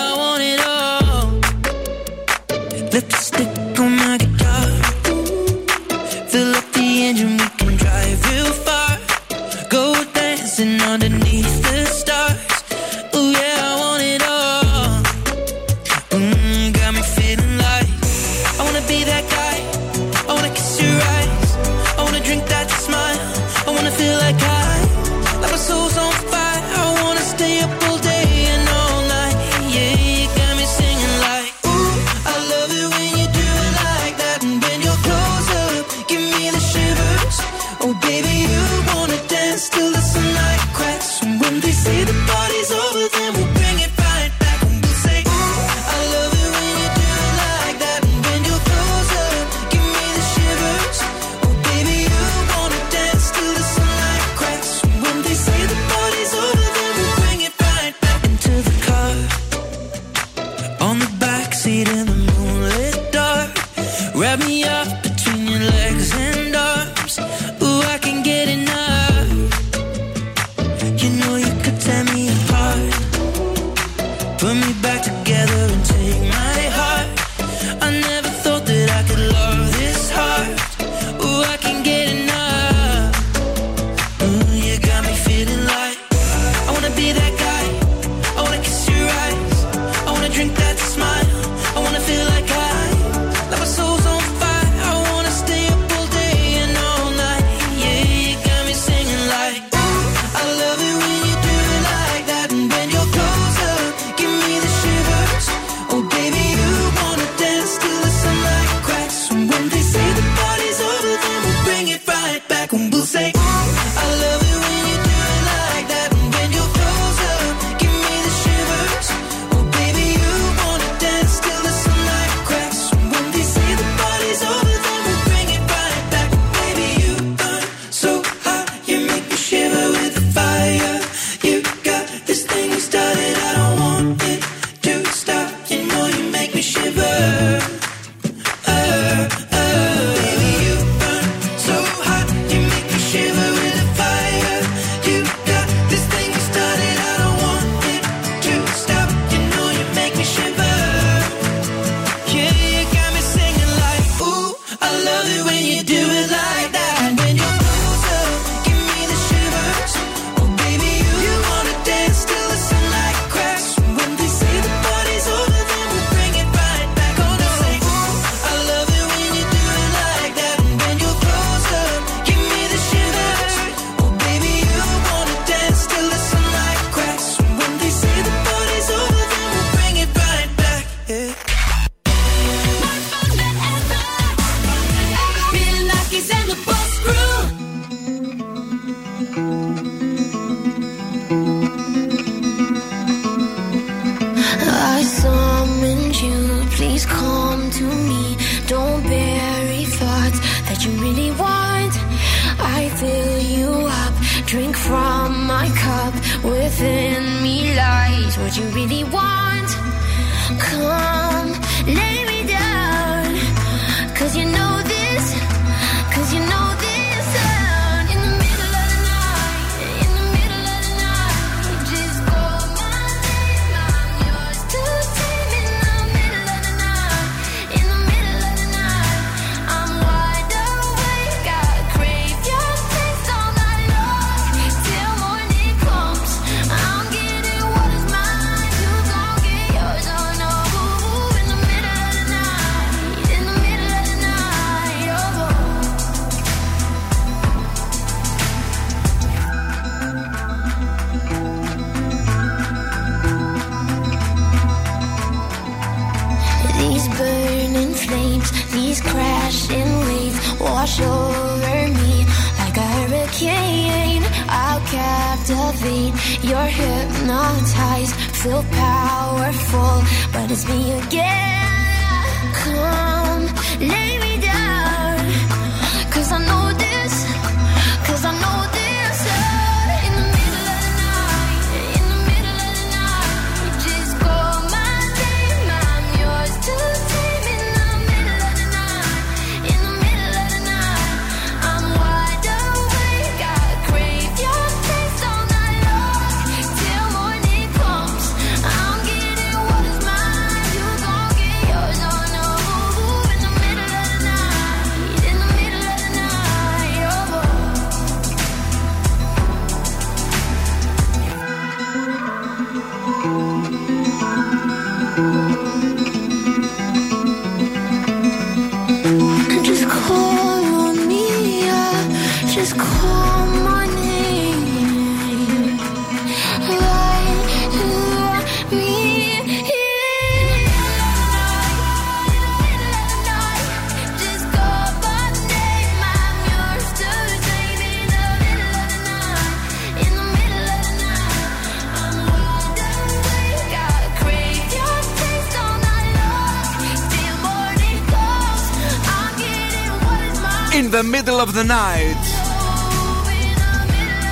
Of the night.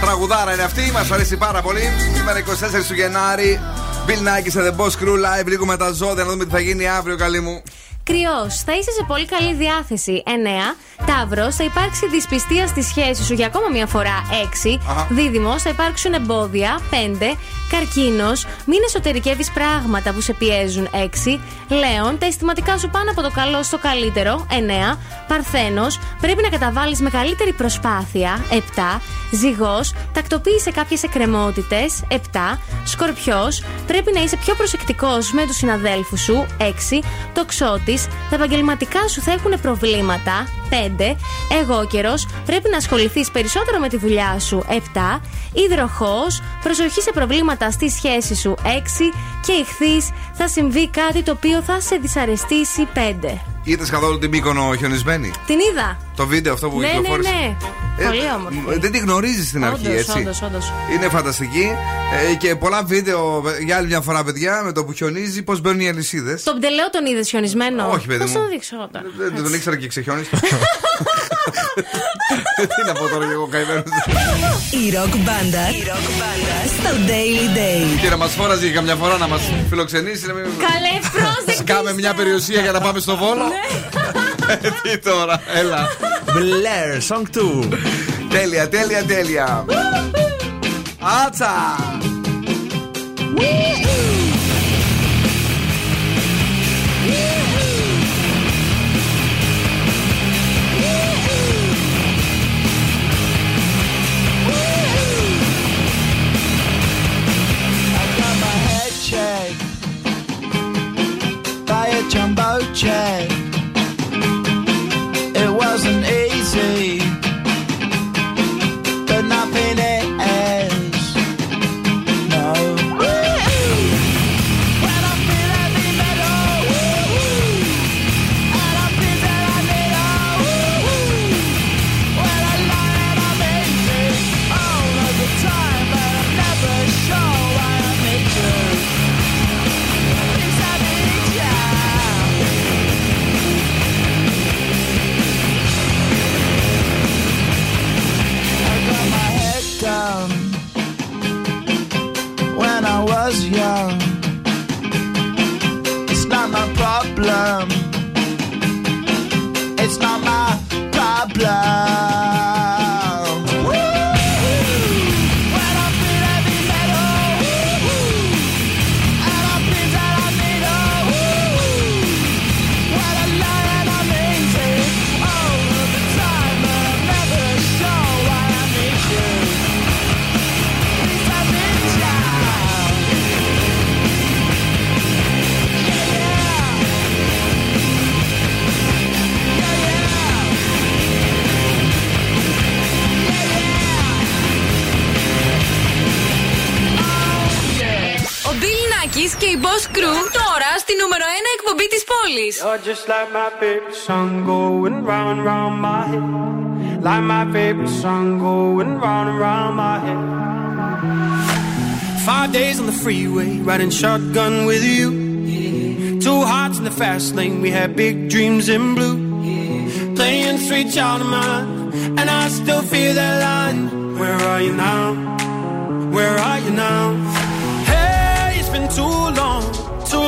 Τραγουδάρα είναι αυτή, μας αρέσει πάρα πολύ. Σήμερα 24 του Γενάρη. Bill Nike σε The Boss Crew Live. Λίγο με τα ζώδια να δούμε τι θα γίνει αύριο, καλή μου. Κρυός, θα είσαι σε πολύ καλή διάθεση. 9. Ταύρο, θα υπάρξει δυσπιστία στη σχέση σου για ακόμα μια φορά. 6. Αχα. Δίδυμος, θα υπάρξουν εμπόδια. 5. Καρκίνος, μην εσωτερικεύεις πράγματα που σε πιέζουν. 6. Λέων, τα αισθηματικά σου πάνε από το καλό στο καλύτερο. 9. Παρθένος, πρέπει να καταβάλεις μεγαλύτερη προσπάθεια. 7. Ζυγός, τακτοποίησε κάποιες εκκρεμότητες. 7. Σκορπιός, πρέπει να είσαι πιο προσεκτικός με τους συναδέλφους σου. 6. Τοξότης, τα επαγγελματικά σου θα έχουν προβλήματα. 5. Εγώ καιρός, πρέπει να ασχοληθείς περισσότερο με τη δουλειά σου. 7. Υδροχός, προσοχή σε προβλήματα στη σχέση σου. 6. Και ηχθείς, θα συμβεί κάτι το οποίο θα σε δυσαρεστήσει. 5. Είδες καθόλου την Μύκονο χιονισμένη; Την είδα. Το βίντεο αυτό που ναι, ναι, κυκλοφόρησε; ναι. Ε, Πολύ όμορφη. μ, Δεν τη γνωρίζεις στην αρχή, Όντως, έτσι. όντως, όντως. Είναι φανταστική. Ε, και πολλά βίντεο για άλλη μια φορά, παιδιά, με το που χιονίζει, πώς μπαίνουν οι αλυσίδες. Τον πτελέο τον είδες χιονισμένο; Όχι, παιδί Θα μου. σου το δείξω τώρα; Δεν τον ήξερα και ξεχιόνισε. Τι να πω τώρα και εγώ καημένος. Η ροκ μπάντα στο Daily Date. Και να μας φόραζε για καμιά φορά να μας φιλοξενήσεις. Να μην... Καλέ, πρόσεξε. Σκάμε μια περιουσία για να πάμε στο βόλο. Ναι. Ε, Τι τώρα, έλα. Blair, song 2. Τέλεια, τέλεια, τέλεια. Άτσα! A jumbo. It wasn't easy, νούμερο 1 εκπομπή της πόλης. You're just like my favorite song going round and round my head. Like my favorite song going round and round my head. Five days on the freeway, riding shotgun with you. Two hearts in the fast lane, we had big dreams in blue. Playing sweet child of mine, and I still feel that line. Where are you now? Where are you now? Hey, it's been too long, too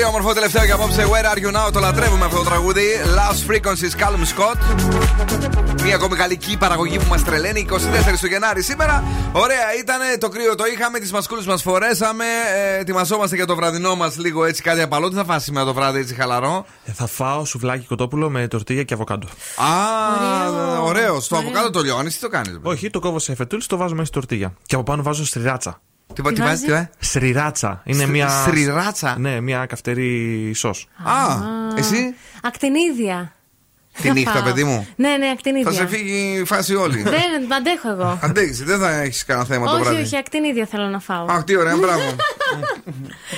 Πολύ όμορφο τελευταίο για απόψε. Where are you now? Το λατρεύουμε αυτό το τραγούδι. Last Frequencies, Callum Scott. Μια ακόμη γαλλική παραγωγή που μας τρελαίνει. 24 του Γενάρη σήμερα. Ωραία ήταν το κρύο, το είχαμε. Τις μασκούλες μας φορέσαμε. Ε, ετοιμαζόμαστε για το βραδινό μας λίγο έτσι κάτι απαλό. Τι θα φάσει σήμερα το βράδυ έτσι χαλαρό; Ε, θα φάω σουβλάκι κοτόπουλο με τορτίγια και αβοκάντο. Α, ωραίο. Στο αβοκάντο το λιώνεις, τι το κάνεις. Όχι, το κόβω σε φετούλι, το βάζω μέσα στη τορτίγια. Και από πάνω βάζω σριράτσα. Τι, τι βάζει, τι, ε; Σριράτσα. Είναι Σρι- μια. σριράτσα; Ναι, μια καυτερή σος. Α, εσύ; Ακτινίδια. Τη Θα νύχτα, φάω. παιδί μου. Ναι, ναι, ακτινίδια. Θα σε φύγει η φάση όλη. Δεν αντέχω εγώ. Αντέχεις, δεν θα έχεις κανένα θέμα το όχι, βράδυ. όχι, ακτινίδια θέλω να φάω. Αχ, τι ωραία, μπράβο.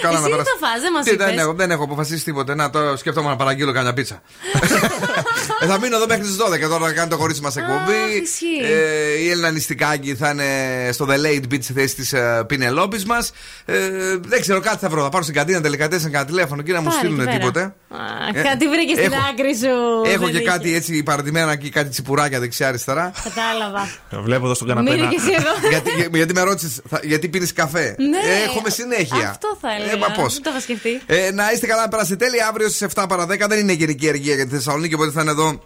Καλά Εσύ να τι περάσει. θα φας, δεν μας Τι, δεν, είπες. έχω, δεν έχω αποφασίσει τίποτε. Να, τώρα σκέφτομαι να παραγγείλω καμιά πίτσα. ε, θα μείνω εδώ μέχρι τις 12 τώρα να κάνει το χωρίς μας εκπομπή. ισχύει. Ε, η Έλληνα Νηστικάκη θα είναι στο The Late Beat στη θέση της ε, Πινελόπης μας. Ε, δεν ξέρω, κάτι θα βρω. Θα πάρω στην καντίνα τελικά τέσσερα κανένα τηλέφωνο και να μου Πάρε στείλουν εκεί πέρα. τίποτε. Α, Ε, Κάτι βρήκες στην έχω- άκρη σου. Έχω Δεν και είχε. Κάτι έτσι παρατημένα εκεί, κάτι τσιπουράκια δεξιά-αριστερά. Κατάλαβα. Βλέπω εδώ στον καναπέ. Μείνε να- και εσύ εδώ. γιατί, για- γιατί με ρώτησες, γιατί πίνεις καφέ; Ναι. Ε, Έχουμε συνέχεια. Αυτό θα έλεγα. Ε, μα πώς. Δεν το είχα σκεφτεί. Ε, να είστε καλά, να περάσετε τέλεια. Αύριο στις 7 παρα 10 δεν είναι γενική εργία για τη Θεσσαλονίκη, οπότε θα είναι εδώ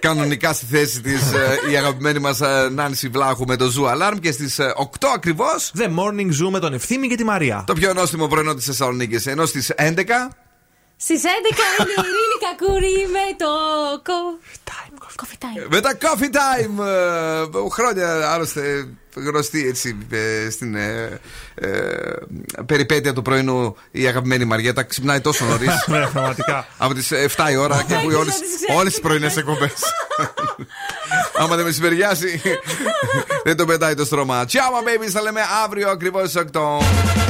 κανονικά στη θέση της η αγαπημένη μας Νάνση Βλάχου με το Zoo Alarm και στις 8 ακριβώς. The Morning Zoo με τον Ευθύμη και τη Μαρία. Το πιο νόστιμο πρωινό της Θεσσαλονίκης. Ενώ στις 11. Στις 11 είναι η Ειρήνη Κακούρη με το. Coffee time. Με τα coffee time! Ε, χρόνια άλλωστε γνωστή έτσι ε, στην ε, ε, περιπέτεια του πρωινού η αγαπημένη Μαριέτα ξυπνάει τόσο νωρίς. Ναι, πραγματικά. Από τις 7 η ώρα και ακούει όλες όλες τις πρωινές εκπομπές. Άμα δεν μεσημεριάσει, δεν το πετάει το στρώμα. Ciao, my babies, θα λέμε αύριο ακριβώς στι 8.